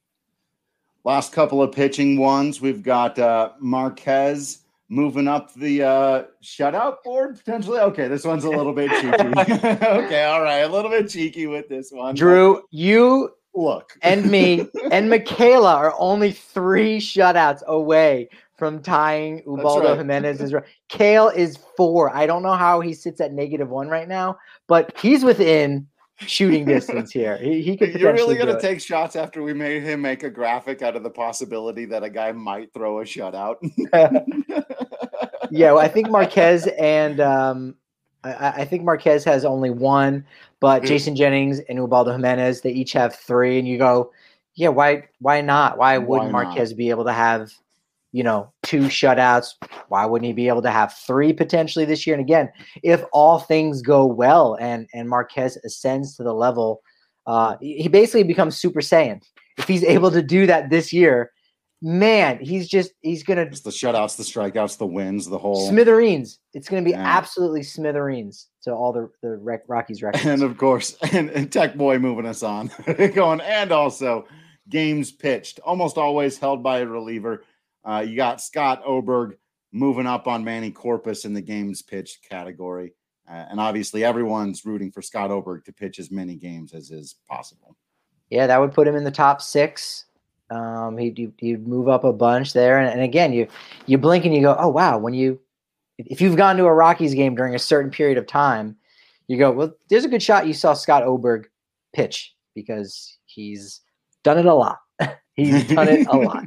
Last couple of pitching ones, we've got uh, Marquez moving up the uh, shutout board potentially. Okay, this one's a little bit cheeky. (laughs) (laughs) okay, all right, a little bit cheeky with this one. Drew, you look. and me (laughs) and Michaela are only three shutouts away from tying Ubaldo right. Jimenez's. (laughs) Kale is four. I don't know how he sits at negative one right now, but he's within shooting (laughs) distance here. He, he could. You're really going to take shots after we made him make a graphic out of the possibility that a guy might throw a shutout. yeah, well, I think Marquez and um, I, I, think Marquez has only one, but mm. Jason Jennings and Ubaldo Jimenez, they each have three. And you go, yeah, why why not? Why wouldn't why Marquez be able to have, you know, two shutouts? Why wouldn't he be able to have three potentially this year? And again, if all things go well and and Marquez ascends to the level, uh, he basically becomes Super Saiyan. If he's able to do that this year, man, he's just he's gonna it's the shutouts, the strikeouts, the wins, the whole smithereens. It's gonna be yeah. absolutely smithereens to all the the Rockies records. And of course, (laughs) and, and Tech Boy moving us on, (laughs) going and also games pitched, almost always held by a reliever. Uh, you got Scott Oberg moving up on Manny Corpas in the games pitched category. Uh, and obviously, everyone's rooting for Scott Oberg to pitch as many games as is possible. Yeah, that would put him in the top six. Um, he you, you move up a bunch there, and, and again, you you blink and you go, oh wow. When you if you've gone to a Rockies game during a certain period of time, you go, well, there's a good shot you saw Scott Oberg pitch because he's done it a lot. (laughs) he's done it a (laughs) lot.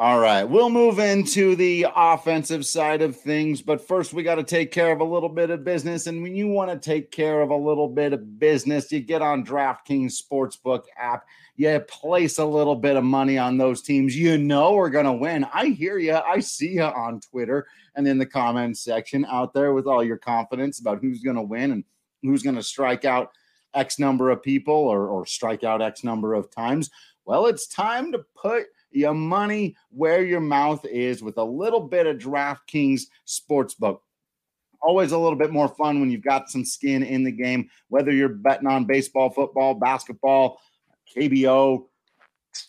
All right, we'll move into the offensive side of things, but first we got to take care of a little bit of business. And when you want to take care of a little bit of business, you get on DraftKings Sportsbook app. You place a little bit of money on those teams you know are going to win. I hear you. I see you on Twitter and in the comments section out there with all your confidence about who's going to win and who's going to strike out X number of people or, or strike out X number of times. Well, it's time to put – your money where your mouth is with a little bit of DraftKings Sportsbook. Always a little bit more fun when you've got some skin in the game, whether you're betting on baseball, football, basketball, KBO,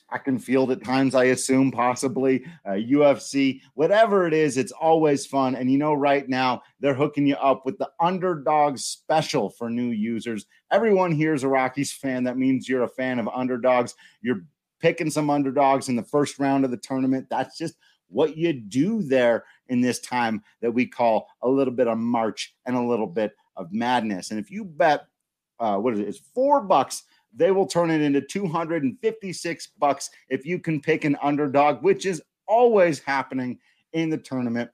track and field at times, I assume, possibly uh, UFC, whatever it is, it's always fun. And you know, right now they're hooking you up with the underdog special for new users. Everyone here is a Rockies fan. That means you're a fan of underdogs. You're picking some underdogs in the first round of the tournament. That's just what you do there in this time that we call a little bit of March and a little bit of madness. And if you bet, uh, what is it? It's four bucks. They will turn it into 256 bucks if you can pick an underdog, which is always happening in the tournament.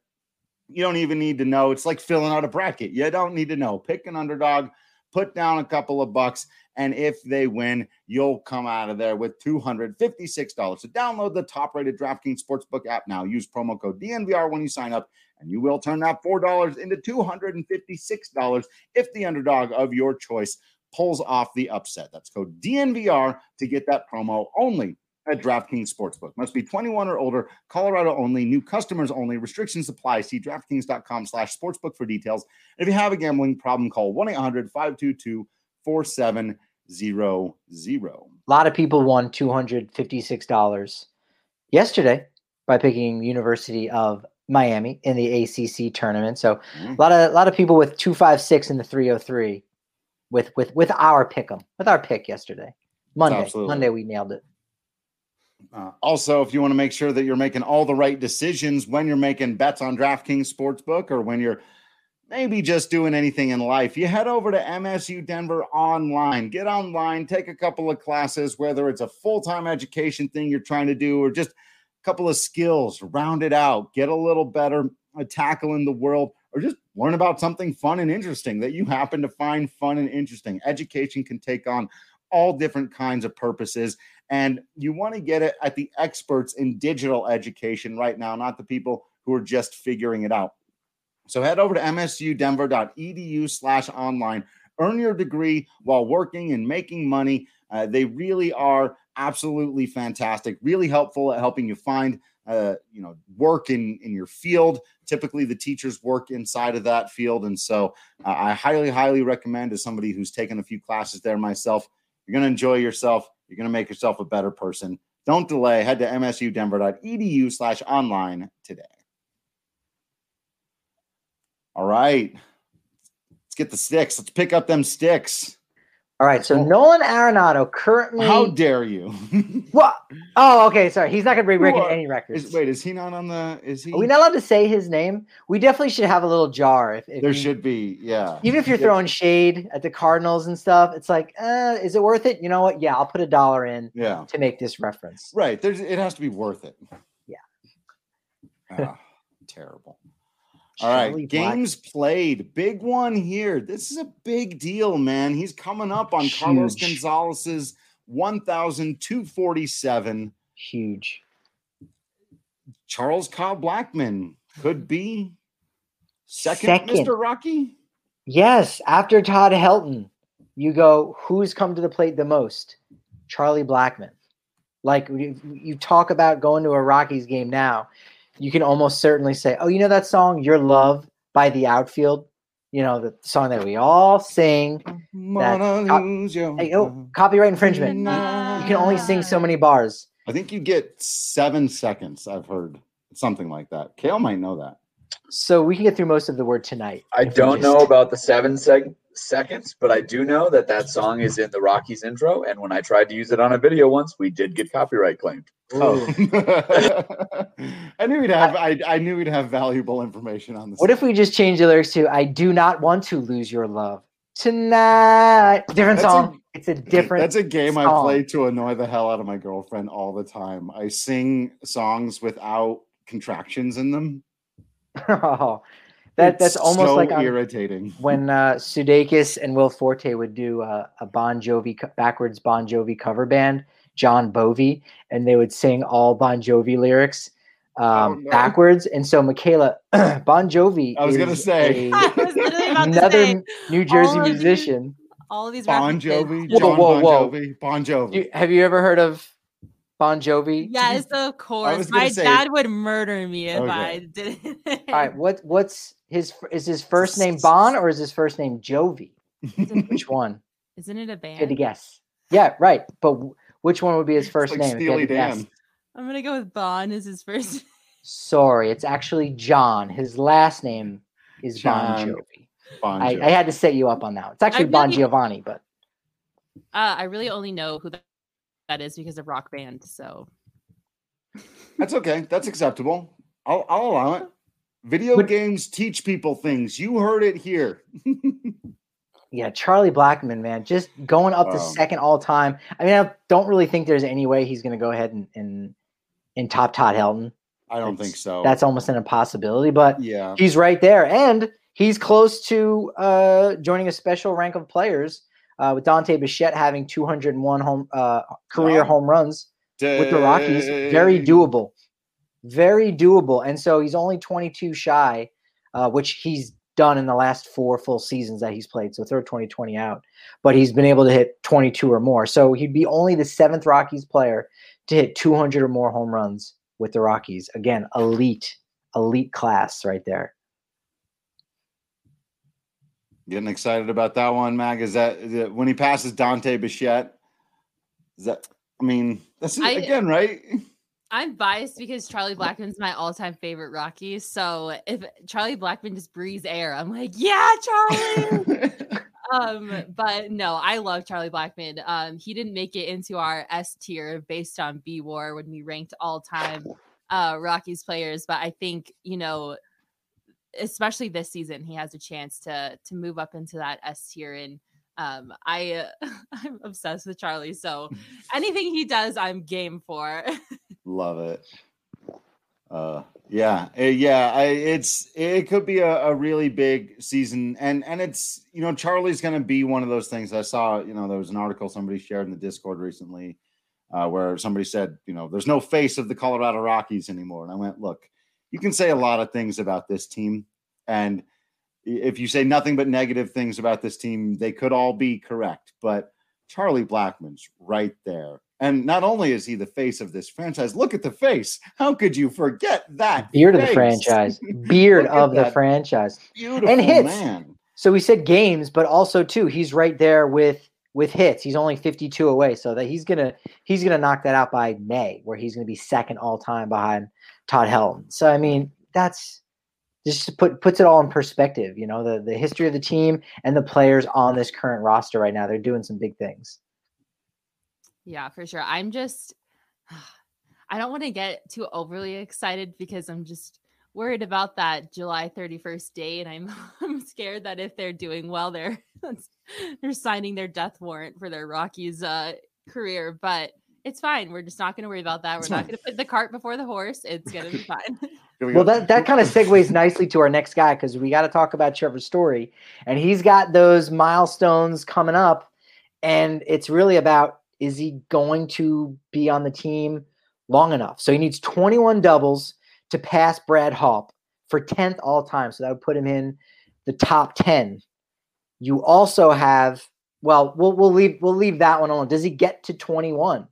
You don't even need to know. It's like filling out a bracket. You don't need to know. Pick an underdog put down a couple of bucks, and if they win, you'll come out of there with $256. So download the top rated DraftKings Sportsbook app now. Use promo code DNVR when you sign up, and you will turn that $4 into $256 if the underdog of your choice pulls off the upset. That's code DNVR to get that promo only at DraftKings Sportsbook. Must be 21 or older, Colorado only, new customers only, restrictions apply. See DraftKings.com slash sportsbook for details. If you have a gambling problem, call 1-800-522-4700. A lot of people won $256 yesterday by picking University of Miami in the ACC tournament. So mm-hmm. a lot of a lot of people with 256 in the 303 with with with our pick 'em, with our pick yesterday. Monday. Absolutely. Monday we nailed it. Uh, also, if you want to make sure that you're making all the right decisions when you're making bets on DraftKings Sportsbook or when you're maybe just doing anything in life, you head over to MSU Denver online. Get online, take a couple of classes, whether it's a full time education thing you're trying to do or just a couple of skills, round it out, get a little better at tackling the world, or just learn about something fun and interesting that you happen to find fun and interesting. Education can take on all different kinds of purposes. And you want to get it at the experts in digital education right now, not the people who are just figuring it out. So head over to msudenver.edu slash online. Earn your degree while working and making money. Uh, they really are absolutely fantastic, really helpful at helping you find uh, you know work in in your field typically the teachers work inside of that field and so uh, i highly highly recommend as somebody who's taken a few classes there myself you're going to enjoy yourself you're going to make yourself a better person. Don't delay. Head to msudenver.edu slash online today. All right. Let's get the sticks. Let's pick up them sticks. All right, so Nolan Arenado currently. How dare you? (laughs) what? Oh, okay. Sorry, he's not going to be breaking any records. Is, wait, is he not on the? Is he? Are we not allowed to say his name? We definitely should have a little jar. If, if there should be, yeah. Even if you're throwing shade at the Cardinals and stuff, it's like, uh, is it worth it? You know what? Yeah, I'll put a dollar in. Yeah. To make this reference. Right. There's. It has to be worth it. Yeah. oh, terrible. All right, games played. Big one here. This is a big deal, man. He's coming up on Huge. Carlos Gonzalez's 1,247. Huge. Charles Kyle Blackmon could be second, second, Mr. Rocky. Yes, after Todd Helton, you go, who's come to the plate the most? Charlie Blackmon. Like you, you talk about going to a Rockies game now you can almost certainly say, "Oh, you know that song, Your Love by the Outfield." You know the song that we all sing. That co- hey, oh, copyright infringement. You, you can only sing so many bars. I think you get seven seconds. I've heard something like that. Kale might know that. So we can get through most of the word tonight. I don't just... know about the seven seg- seconds, but I do know that that song is in the Rockies intro. And when I tried to use it on a video once, we did get copyright claimed. Oh, (laughs) I knew we'd have. I, I knew we'd have valuable information on this. What if we just change the lyrics to "I do not want to lose your love tonight"? Different that's song. A, it's a different. That's a game song. I play to annoy the hell out of my girlfriend all the time. I sing songs without contractions in them. oh, (laughs) that that's almost so like irritating. when uh, Sudeikis and Will Forte would do uh, a Bon Jovi backwards Bon Jovi cover band, Jon Bovi, and they would sing all Bon Jovi lyrics um, oh, no. backwards. And so Michaela (clears throat) Bon Jovi, I was gonna say (laughs) another say, New Jersey musician. These, all of these Bon Jovi, John whoa, whoa, whoa. Bon Jovi, Bon Jovi. You, have you ever heard of Bon Jovi? Yes, of course. My say, dad would murder me if okay. I didn't. All right, what what's his is his first name Bon or is his first name Jovi? Which one? Isn't it a band? Good guess. Yeah, right. But which one would be his first like name? Steely Dan. I'm gonna go with Bon as his first. Sorry, it's actually John. His last name is John Bon Jovi. Bon Jovi. I, I, had to set you up on that. It's actually really, Bon Giovanni, but uh, I really only know who that that is because of rock band. So that's okay. That's acceptable. I'll, I'll allow it. Video but, games teach people things. You heard it here. (laughs) yeah, Charlie Blackmon, man, just going up to um, second all time. I mean, I don't really think there's any way he's going to go ahead and, and, and top Todd Helton. I don't think so. That's almost an impossibility, but yeah, he's right there. And he's close to uh, joining a special rank of players uh, with Dante Bichette having 201 home uh, career oh. home runs with the Rockies. Very doable, very doable. And so he's only 22 shy, uh, which he's done in the last four full seasons that he's played. So throw 2020 out, but he's been able to hit 22 or more. So he'd be only the seventh Rockies player to hit 200 or more home runs with the Rockies. Again, elite, elite class right there. Getting excited about that one, Mag. Is that, is that when he passes Dante Bichette? Is that? I mean, that's I, again, right? I'm biased because Charlie Blackmon's my all-time favorite Rocky. So if Charlie Blackmon just breathes air, I'm like, yeah, Charlie. (laughs) um, but no, I love Charlie Blackmon. Um, he didn't make it into our S tier based on B War when we ranked all-time uh Rockies players, but I think you know, especially this season, he has a chance to to move up into that S tier and um i uh, (laughs) i'm obsessed with charlie so (laughs) anything he does i'm game for love it uh yeah uh, yeah I, it's it could be a, a, really big season and and it's you know charlie's gonna be one of those things i saw you know there was an article somebody shared in the discord recently uh, where somebody said you know there's no face of the colorado rockies anymore and i went look you can say a lot of things about this team and if you say nothing but negative things about this team, they could all be correct. But Charlie Blackmon's right there. And not only is he the face of this franchise, look at the face. How could you forget that? Beard face? of the franchise. (laughs) Beard of the franchise. Beautiful and hits. Man. So we said games, but also too, he's right there with with hits. He's only 52 away. So that he's gonna he's gonna knock that out by May, where he's gonna be second all time behind Todd Helton. So I mean, that's just put puts it all in perspective. You know, the the history of the team and the players on this current roster right now. They're doing some big things. Yeah, for sure. I'm just (sighs) I don't want to get too overly excited because I'm just worried about that July 31st date. And I'm (laughs) I'm scared that if they're doing well, they're (laughs) they're signing their death warrant for their Rockies uh, career. But it's fine. We're just not going to worry about that. We're not (laughs) going to put the cart before the horse. It's going to be fine. we well, that, that kind of segues nicely to our next guy because we got to talk about Trevor Story. And he's got those milestones coming up. And it's really about is he going to be on the team long enough? So he needs 21 doubles to pass Brad Hawpe for 10th all time. So that would put him in the top 10. You also have well, we'll we'll leave we'll leave that one alone. Does he get to 21?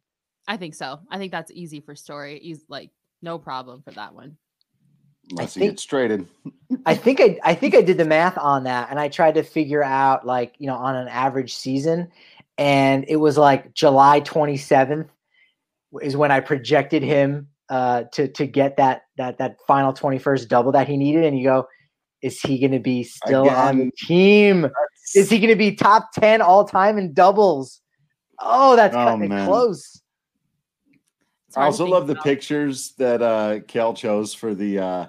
I think so. I think that's easy for Story. He's like no problem for that one. Unless think, he gets traded. (laughs) I think I I think I did the math on that and I tried to figure out like, you know, on an average season and it was like July 27th is when I projected him uh to to get that that that final 21st double that he needed and you go is he going to be still Again, on the team? Is he going to be top 10 all time in doubles? Oh, that's oh, cutting it close. I also love the pictures that uh Kel chose for the uh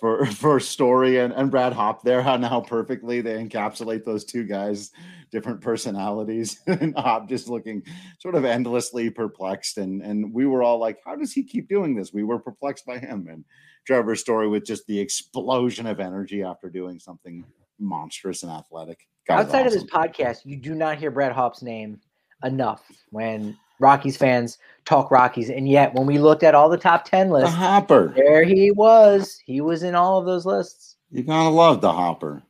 for (laughs) for story and, and Brad Hawpe there, how now perfectly they encapsulate those two guys, different personalities, (laughs) and Hawpe just looking sort of endlessly perplexed. And and we were all like, How does he keep doing this? We were perplexed by him. And Trevor's story with just the explosion of energy after doing something monstrous and athletic. God, Outside awesome. of this podcast, you do not hear Brad Hawpe's name enough when Rockies fans talk Rockies. And yet, when we looked at all the top 10 lists, the Hopper, there he was. He was in all of those lists. You gotta love the Hopper.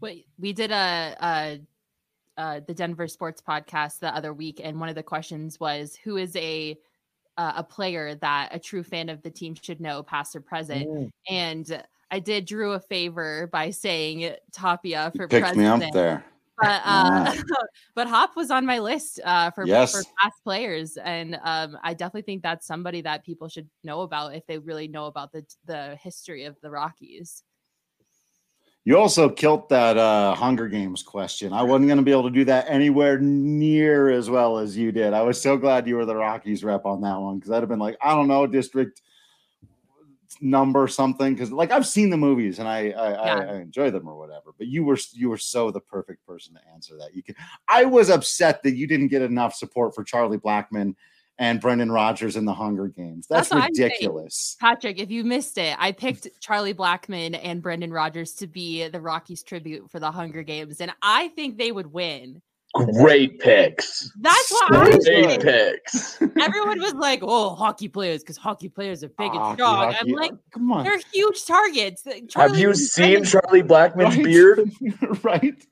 Wait, we did a, a uh, the Denver Sports Podcast the other week, and one of the questions was, "Who is a uh, a player that a true fan of the team should know, past or present?" Mm. And I did Drew a favor by saying Tapia for Picked president. me up there but uh, (laughs) but Hawpe was on my list uh, for yes. for past players, and um, I definitely think that's somebody that people should know about if they really know about the the history of the Rockies. You also killed that uh, Hunger Games question. I wasn't going to be able to do that anywhere near as well as you did. I was so glad you were the Rockies rep on that one because I'd have been like, I don't know, District number something because like I've seen the movies and I I, yeah. I I, enjoy them or whatever. But you were you were so the perfect person to answer that. You can. I was upset that you didn't get enough support for Charlie Blackmon and Brendan Rodgers in the Hunger Games. That's, That's ridiculous. Patrick, if you missed it, I picked Charlie Blackmon and Brendan Rodgers to be the Rockies tribute for the Hunger Games, and I think they would win. Great picks. That's what Great I picks. (laughs) Everyone was like, "Oh, hockey players," because hockey players are big and strong. Hockey, I'm like, "Come on, they're huge targets." Charlie Have you seen Charlie Blackmon's right? beard? (laughs) right.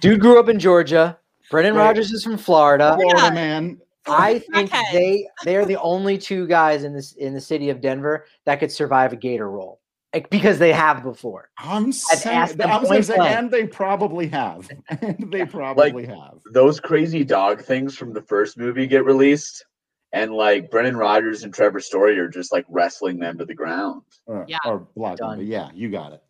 Dude grew up in Georgia. Brendan right. Rodgers is from Florida. Florida man. I think okay. they they are the only two guys in this in the city of Denver that could survive a gator roll like, because they have before. I'm saying, I'm saying and they probably have. (laughs) and they probably like, have. Those crazy dog things from the first movie get released, and like Brendan Rodgers and Trevor Story are just like wrestling them to the ground. Uh, yeah. Or blocking. Yeah, you got it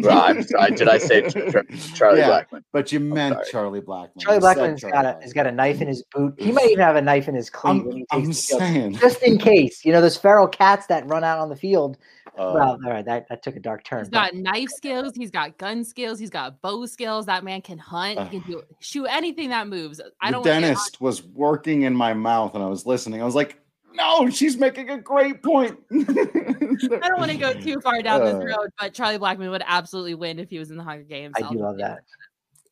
well, I'm sorry. Did I say (laughs) Charlie yeah, Blackmon? But you meant Charlie Blackmon. Charlie Blackmon's Charlie got a, has got a knife in his boot. He might even have a knife in his cleat. I'm, I'm saying, just in case. You know, those feral cats that run out on the field. Uh, well, all right, that, that took a dark turn. He's got knife skills. He's got gun skills. He's got bow skills. That man can hunt. Uh, he can do shoot anything that moves. I don't. Dentist was working in my mouth, and I was listening. I was like, no, she's making a great point. (laughs) I don't want to go too far down uh, this road, but Charlie Blackmon would absolutely win if he was in the Hunger Games. I do love that.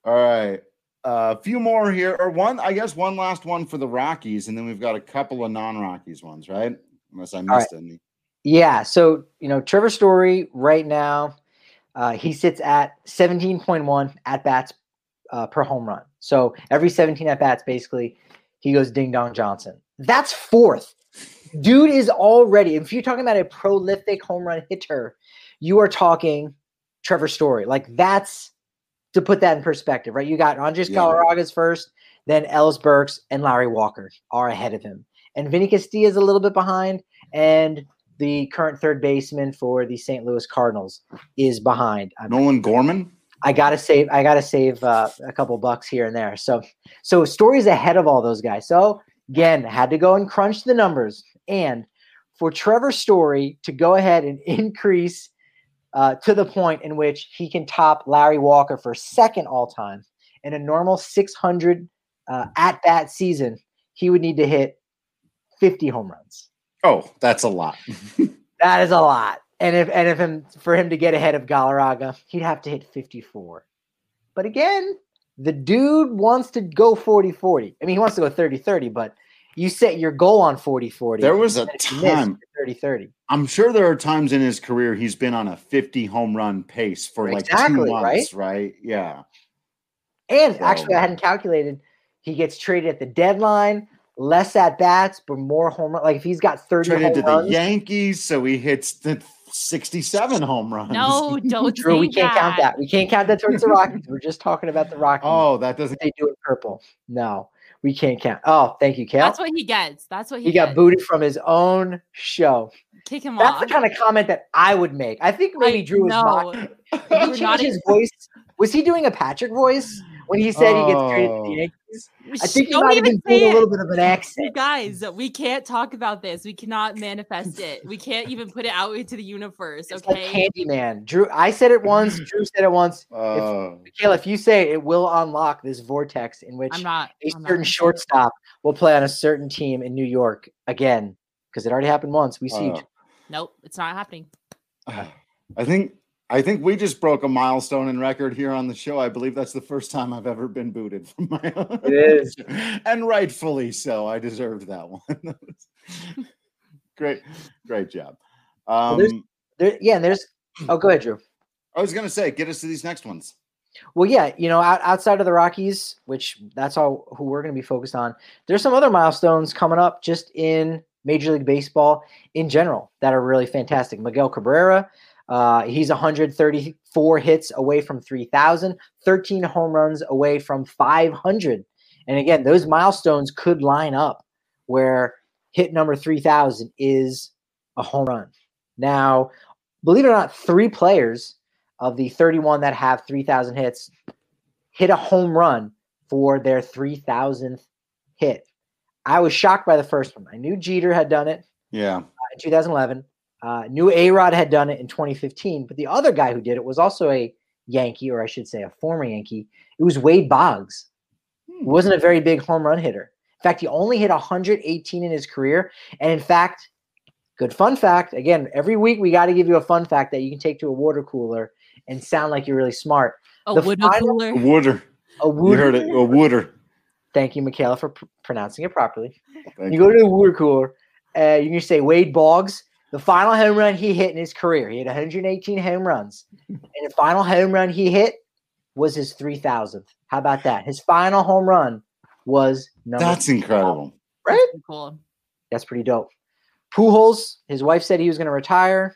All right. A uh, few more here, or one, I guess one last one for the Rockies, and then we've got a couple of non-Rockies ones, right? Unless I missed right. any. Yeah. So, you know, Trevor Story right now, uh, he sits at 17.1 at bats uh, per home run. So every 17 at bats, basically, he goes ding dong Johnson. That's fourth Dude is already, if you're talking about a prolific home run hitter, you are talking Trevor Story. Like that's to put that in perspective, right? You got Andres yeah. Galarraga's first, then Ellis Burks and Larry Walker are ahead of him. And Vinny Castilla is a little bit behind, and the current third baseman for the St. Louis Cardinals is behind. Nolan Gorman. I gotta save. I gotta save uh, a couple bucks here and there. So, so Story's ahead of all those guys. So again, had to go and crunch the numbers and for Trevor Story to go ahead and increase uh, to the point in which he can top Larry Walker for second all time in a normal 600 uh, at bat season, he would need to hit 50 home runs. Oh, that's a lot. (laughs) that is a lot. And if and if him for him to get ahead of Galarraga, he'd have to hit 54. But again, the dude wants to go 40-40. I mean, he wants to go 30-30, but you set your goal on 40 40. There was a time 30 30. I'm sure there are times in his career he's been on a 50 home run pace for like exactly, two months, right? right? Yeah. And so. actually, I hadn't calculated. He gets traded at the deadline, less at bats, but more home run. Like if he's got 30 traded to runs, the Yankees, so he hits the 67 home runs. No, (laughs) don't Drew, we can't that. count that. We can't count that towards the Rockies. We're just talking about the Rockies. Oh, that doesn't. They do it purple. No we can't count. Oh, thank you, Cal. That's what he gets. That's what he. He gets. got booted from his own show. Kick him That's off. That's the kind of comment that I would make. I think maybe I Drew was mocking. Did he change his voice? Was he doing a Patrick voice when he said oh. he gets traded to the oh. Yankees? I think he might have been doing a little bit of an accent. guys, we can't talk about this. We cannot manifest it. We can't even put it out into the universe. It's okay, like Candyman. Drew, I said it once. (clears throat) Drew said it once. Oh. If, Michaela, if you say it, it will unlock this vortex in which not, a I'm certain shortstop will play on a certain team in New York again because it already happened once. We see. Oh. Nope, it's not happening. (sighs) I think I think we just broke a milestone in record here on the show. I believe that's the first time I've ever been booted from my (laughs) own. It is. and rightfully so. I deserved that one. (laughs) great, great job. Um, well, there, yeah, and there's oh go ahead, Drew. I was gonna say, get us to these next ones. Well, yeah, you know, out, outside of the Rockies, which that's all who we're going to be focused on. There's some other milestones coming up just in Major League Baseball in general that are really fantastic. Miguel Cabrera, uh, he's 134 hits away from 3,000, 13 home runs away from 500. And again, those milestones could line up where hit number 3,000 is a home run. Now, believe it or not, three players of the 31 that have 3,000 hits hit a home run for their 3,000th hit. I was shocked by the first one. I knew Jeter had done it. Yeah. In 2011. Uh, knew A Rod had done it in 2015, but the other guy who did it was also a Yankee, or I should say a former Yankee. It was Wade Boggs. Hmm. He wasn't a very big home run hitter. In fact, he only hit 118 in his career. And in fact, good fun fact again, every week we got to give you a fun fact that you can take to a water cooler and sound like you're really smart. A the water final, cooler. A wooder. A wooder. You heard it. A wooder. Thank you, Michaela, for pr- pronouncing it properly. Thank you go to the water cooler. Uh, you can say Wade Boggs, the final home run he hit in his career. He had 118 home runs. and the final home run he hit was his 3000th. How about that? His final home run was number That's incredible. Right? That's cool. That's pretty dope. Pujols, his wife said he was going to retire.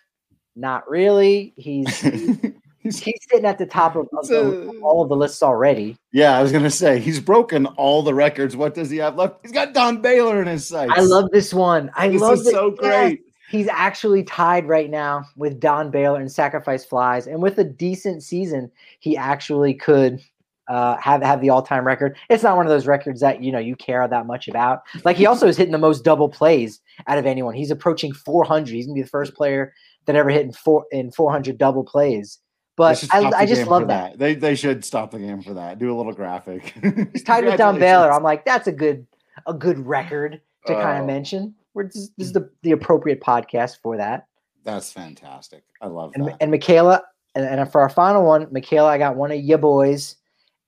Not really. He's, (laughs) he's he's sitting at the top of, of, the, of, all of the lists already. Yeah, I was going to say he's broken all the records. What does he have left? He's got Don Baylor in his sights. I love this one. I this love is so great. He's actually tied right now with Don Baylor in sacrifice flies, and with a decent season, he actually could uh, have have the all time record. It's not one of those records that you know you care that much about. Like he also is hitting the most double plays out of anyone. He's approaching 400. He's gonna be the first player that ever hit in four in 400 double plays. But I, I just love that. that. They they should stop the game for that. Do a little graphic. He's tied with Don Baylor. I'm like, that's a good a good record to kind of mention. We're just, this is the, the appropriate podcast for that. That's fantastic. I love and, that. And Michaela, and, and for our final one, Michaela, I got one of your boys.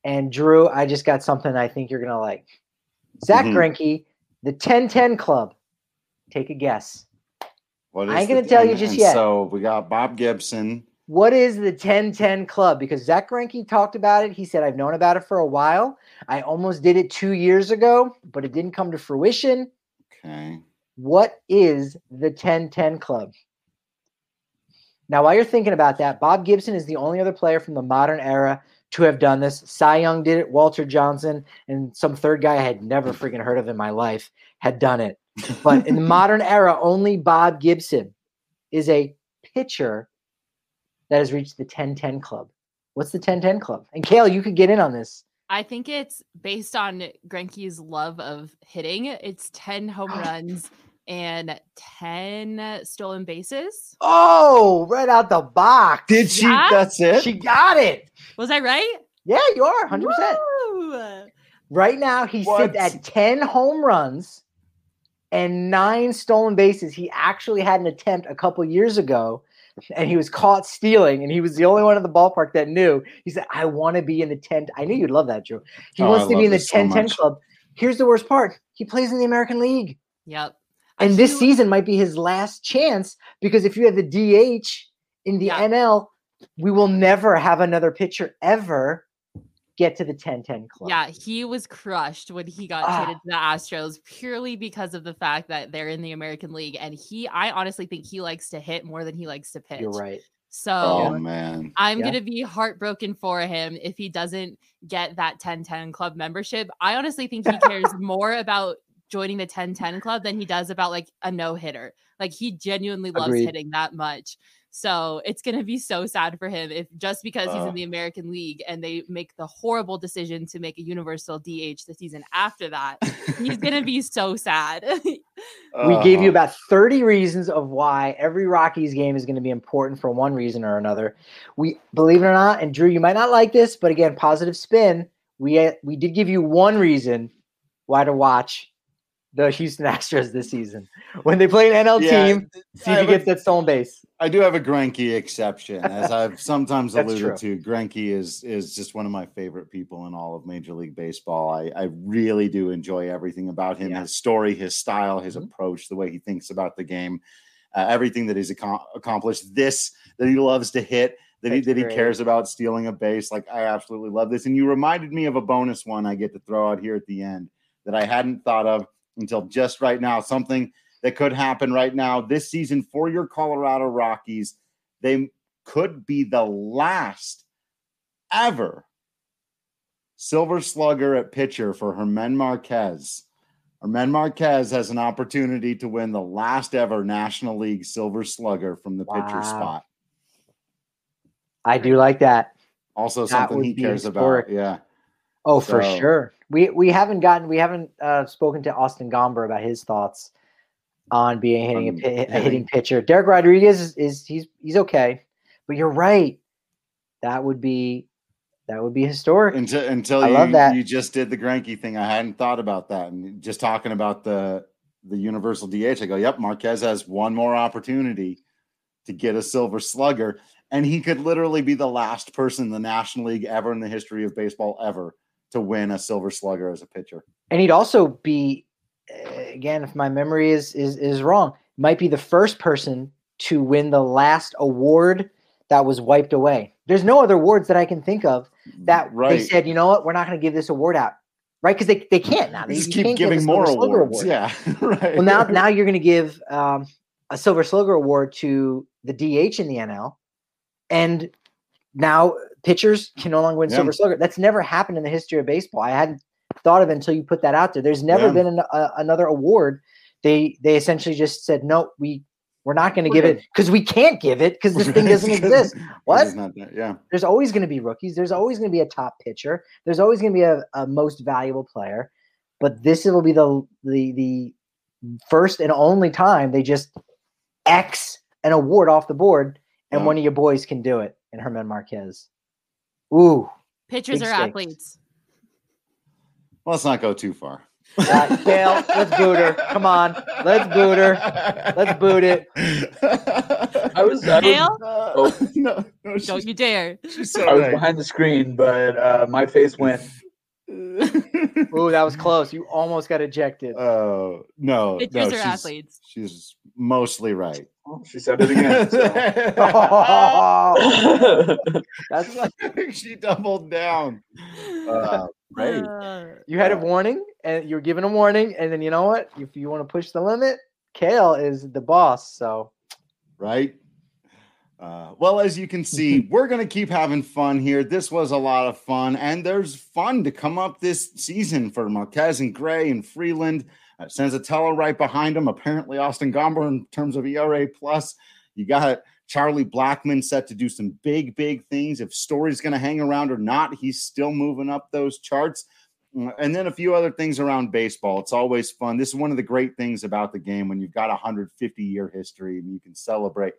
And Drew, I just got something I think you're gonna like. Zach mm-hmm. Greinke, the 10-10 Club. Take a guess. What I ain't gonna tell you just yet. So we got Bob Gibson. What is the 10-10 Club? Because Zach Greinke talked about it. He said, "I've known about it for a while. I almost did it two years ago, but it didn't come to fruition." Okay. What is the 10-10 Club? Now, while you're thinking about that, Bob Gibson is the only other player from the modern era to have done this. Cy Young did it, Walter Johnson, and some third guy I had never freaking heard of in my life had done it. But in the (laughs) modern era, only Bob Gibson is a pitcher that has reached the 10-10 club. What's the 10-10 club? And Kale, you could get in on this. I think it's based on Greinke's love of hitting. It's 10 home oh. runs and 10 stolen bases. Oh, right out the box. Did she? Yeah? That's it. She got it. Was I right? Yeah, you are 100%. Woo! Right now, he what? sits at 10 home runs and nine stolen bases. He actually had an attempt a couple years ago and he was caught stealing, and he was the only one in the ballpark that knew. He said, I want to be in the 10. I knew you'd love that, Joe. He oh, wants I to be in the 10 10 so club. Here's the worst part he plays in the American League. Yep. And this season might be his last chance because if you have the DH in the yeah. NL, we will never have another pitcher ever get to the 10-10 club. Yeah, he was crushed when he got ah. traded to the Astros purely because of the fact that they're in the American League. And he I honestly think he likes to hit more than he likes to pitch. You're right. So oh, man. I'm yeah. gonna be heartbroken for him if he doesn't get that 10-10 club membership. I honestly think he cares (laughs) more about joining the 10-10 club than he does about like a no-hitter. Like he genuinely loves Agreed. hitting that much. So it's going to be so sad for him if just because he's in the American League and they make the horrible decision to make a universal DH the season after that, he's going to be so sad. (laughs) (laughs) we gave you about 30 reasons of why every Rockies game is going to be important for one reason or another. We believe it or not, and Drew, you might not like this, but again, positive spin. We uh, we did give you one reason why to watch the Houston Astros this season. When they play an NL yeah, team, see if he gets that stolen base. I do have a Greinke exception, as (laughs) I've sometimes alluded to. Greinke is is just one of my favorite people in all of Major League Baseball. I, I really do enjoy everything about him, yeah. his story, his style, his mm-hmm. approach, the way he thinks about the game, uh, everything that he's ac- accomplished. This that he loves to hit. That he, that he cares about stealing a base. Like, I absolutely love this. And you reminded me of a bonus one I get to throw out here at the end that I hadn't thought of until just right now. Something that could happen right now this season for your Colorado Rockies. They could be the last ever silver slugger at pitcher for German Marquez. German Marquez has an opportunity to win the last ever National League silver slugger from the wow. pitcher spot. I do like that. Also, that something he cares about. Yeah. Oh, so, for sure. We we haven't gotten we haven't uh, spoken to Austin Gomber about his thoughts on being hitting um, a, a, hitting pitcher. Dereck Rodriguez is, is he's he's okay, but you're right. That would be that would be historic. Until until I you, love that. you just did the Greinke thing. I hadn't thought about that. And just talking about the the universal DH, I go, yep, Marquez has one more opportunity to get a silver slugger. And he could literally be the last person in the National League ever in the history of baseball ever to win a silver slugger as a pitcher. And he'd also be again, if my memory is is is wrong, might be the first person to win the last award that was wiped away. There's no other awards that I can think of that right. they said, you know what, we're not going to give this award out, right? Because they, they can't now. They just keep giving more awards. Award. Yeah, (laughs) right. Well, now now you're going to give um, a Silver Slugger award to the DH in the NL, and now pitchers can no longer win yeah. Silver Slugger. That's never happened in the history of baseball. I hadn't thought of it until you put that out there. There's never yeah. been an, a, another award. They they essentially just said no, we we're not going to give it because we can't give it because this thing (laughs) doesn't exist. What? yeah. There's always going to be rookies. There's always going to be a top pitcher. There's always going to be a, a most valuable player. But this will be the the the first and only time they just X an award off the board, and oh. one of your boys can do it. And German Marquez. Ooh. Pitchers are athletes. Well, let's not go too far. Uh, Kale, let's boot her. Come on, let's boot her. Let's boot it. I was. I Kale? Was, oh. (laughs) no, no, don't you dare. So I was behind the screen, but uh, my face went. (laughs) Ooh, that was close. You almost got ejected. Oh uh, no, Pitchers no, are she's, athletes. She's mostly right. Oh, she said it again. So. (laughs) That's (laughs) like she doubled down. Uh, right. Uh, you had a warning, and you were given a warning, and then you know what? If you want to push the limit, Kale is the boss. So, right. Uh, well, as you can see, (laughs) we're going to keep having fun here. This was a lot of fun, and there's fun to come up this season for Marquez and Gray and Freeland. Uh, right behind him. Apparently, Austin Gomber in terms of ERA plus. You got Charlie Blackmon set to do some big, big things. If Story's going to hang around or not, he's still moving up those charts. Uh, and then a few other things around baseball. It's always fun. This is one of the great things about the game when you've got a 150 year history and you can celebrate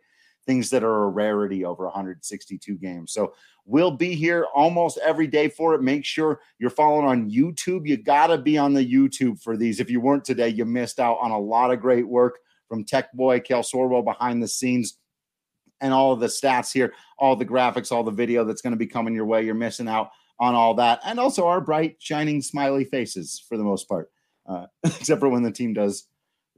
things that are a rarity over 162 games. So we'll be here almost every day for it. Make sure you're following on YouTube. You got to be on the YouTube for these. If you weren't today, you missed out on a lot of great work from Tech Boy, Kale Sorbo behind the scenes and all of the stats here, all the graphics, all the video that's going to be coming your way. You're missing out on all that. And also our bright, shining, smiley faces for the most part, uh, (laughs) except for when the team does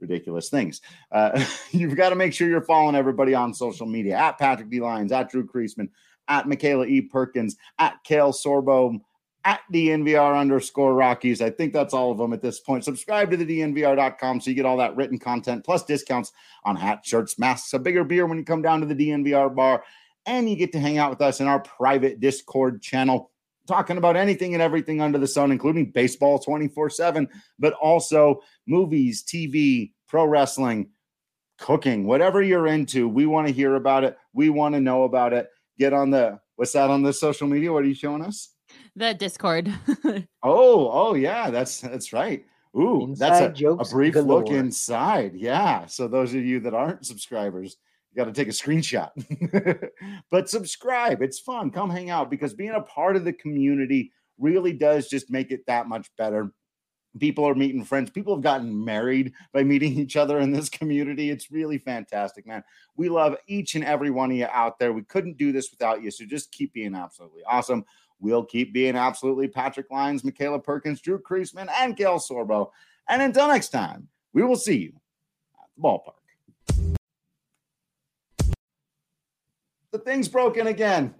ridiculous things. Uh, (laughs) you've got to make sure you're following everybody on social media at Patrick D. Lyons, at Drew Creasman, at Michaela E. Perkins, at Kale Sorbo, at DNVR underscore Rockies. I think that's all of them at this point. Subscribe to the DNVR.com so you get all that written content plus discounts on hats, shirts, masks, a bigger beer when you come down to the DNVR bar. And you get to hang out with us in our private Discord channel talking about anything and everything under the sun, including baseball 24 7, but also movies, TV, pro wrestling, cooking, whatever you're into. We want to hear about it. We want to know about it. Get on the what's that on the social media? What are you showing us? The Discord. (laughs) oh, oh yeah, that's that's right. Ooh, inside that's a, a brief galore. look inside. Yeah. So those of you that aren't subscribers, got to take a screenshot. (laughs) but subscribe. It's fun. Come hang out because being a part of the community really does just make it that much better. People are meeting friends. People have gotten married by meeting each other in this community. It's really fantastic, man. We love each and every one of you out there. We couldn't do this without you. So just keep being absolutely awesome. We'll keep being absolutely Patrick Lyons, Michaela Perkins, Drew Creasman, and Kale Sorbo. And until next time, we will see you at the ballpark. The thing's broken again.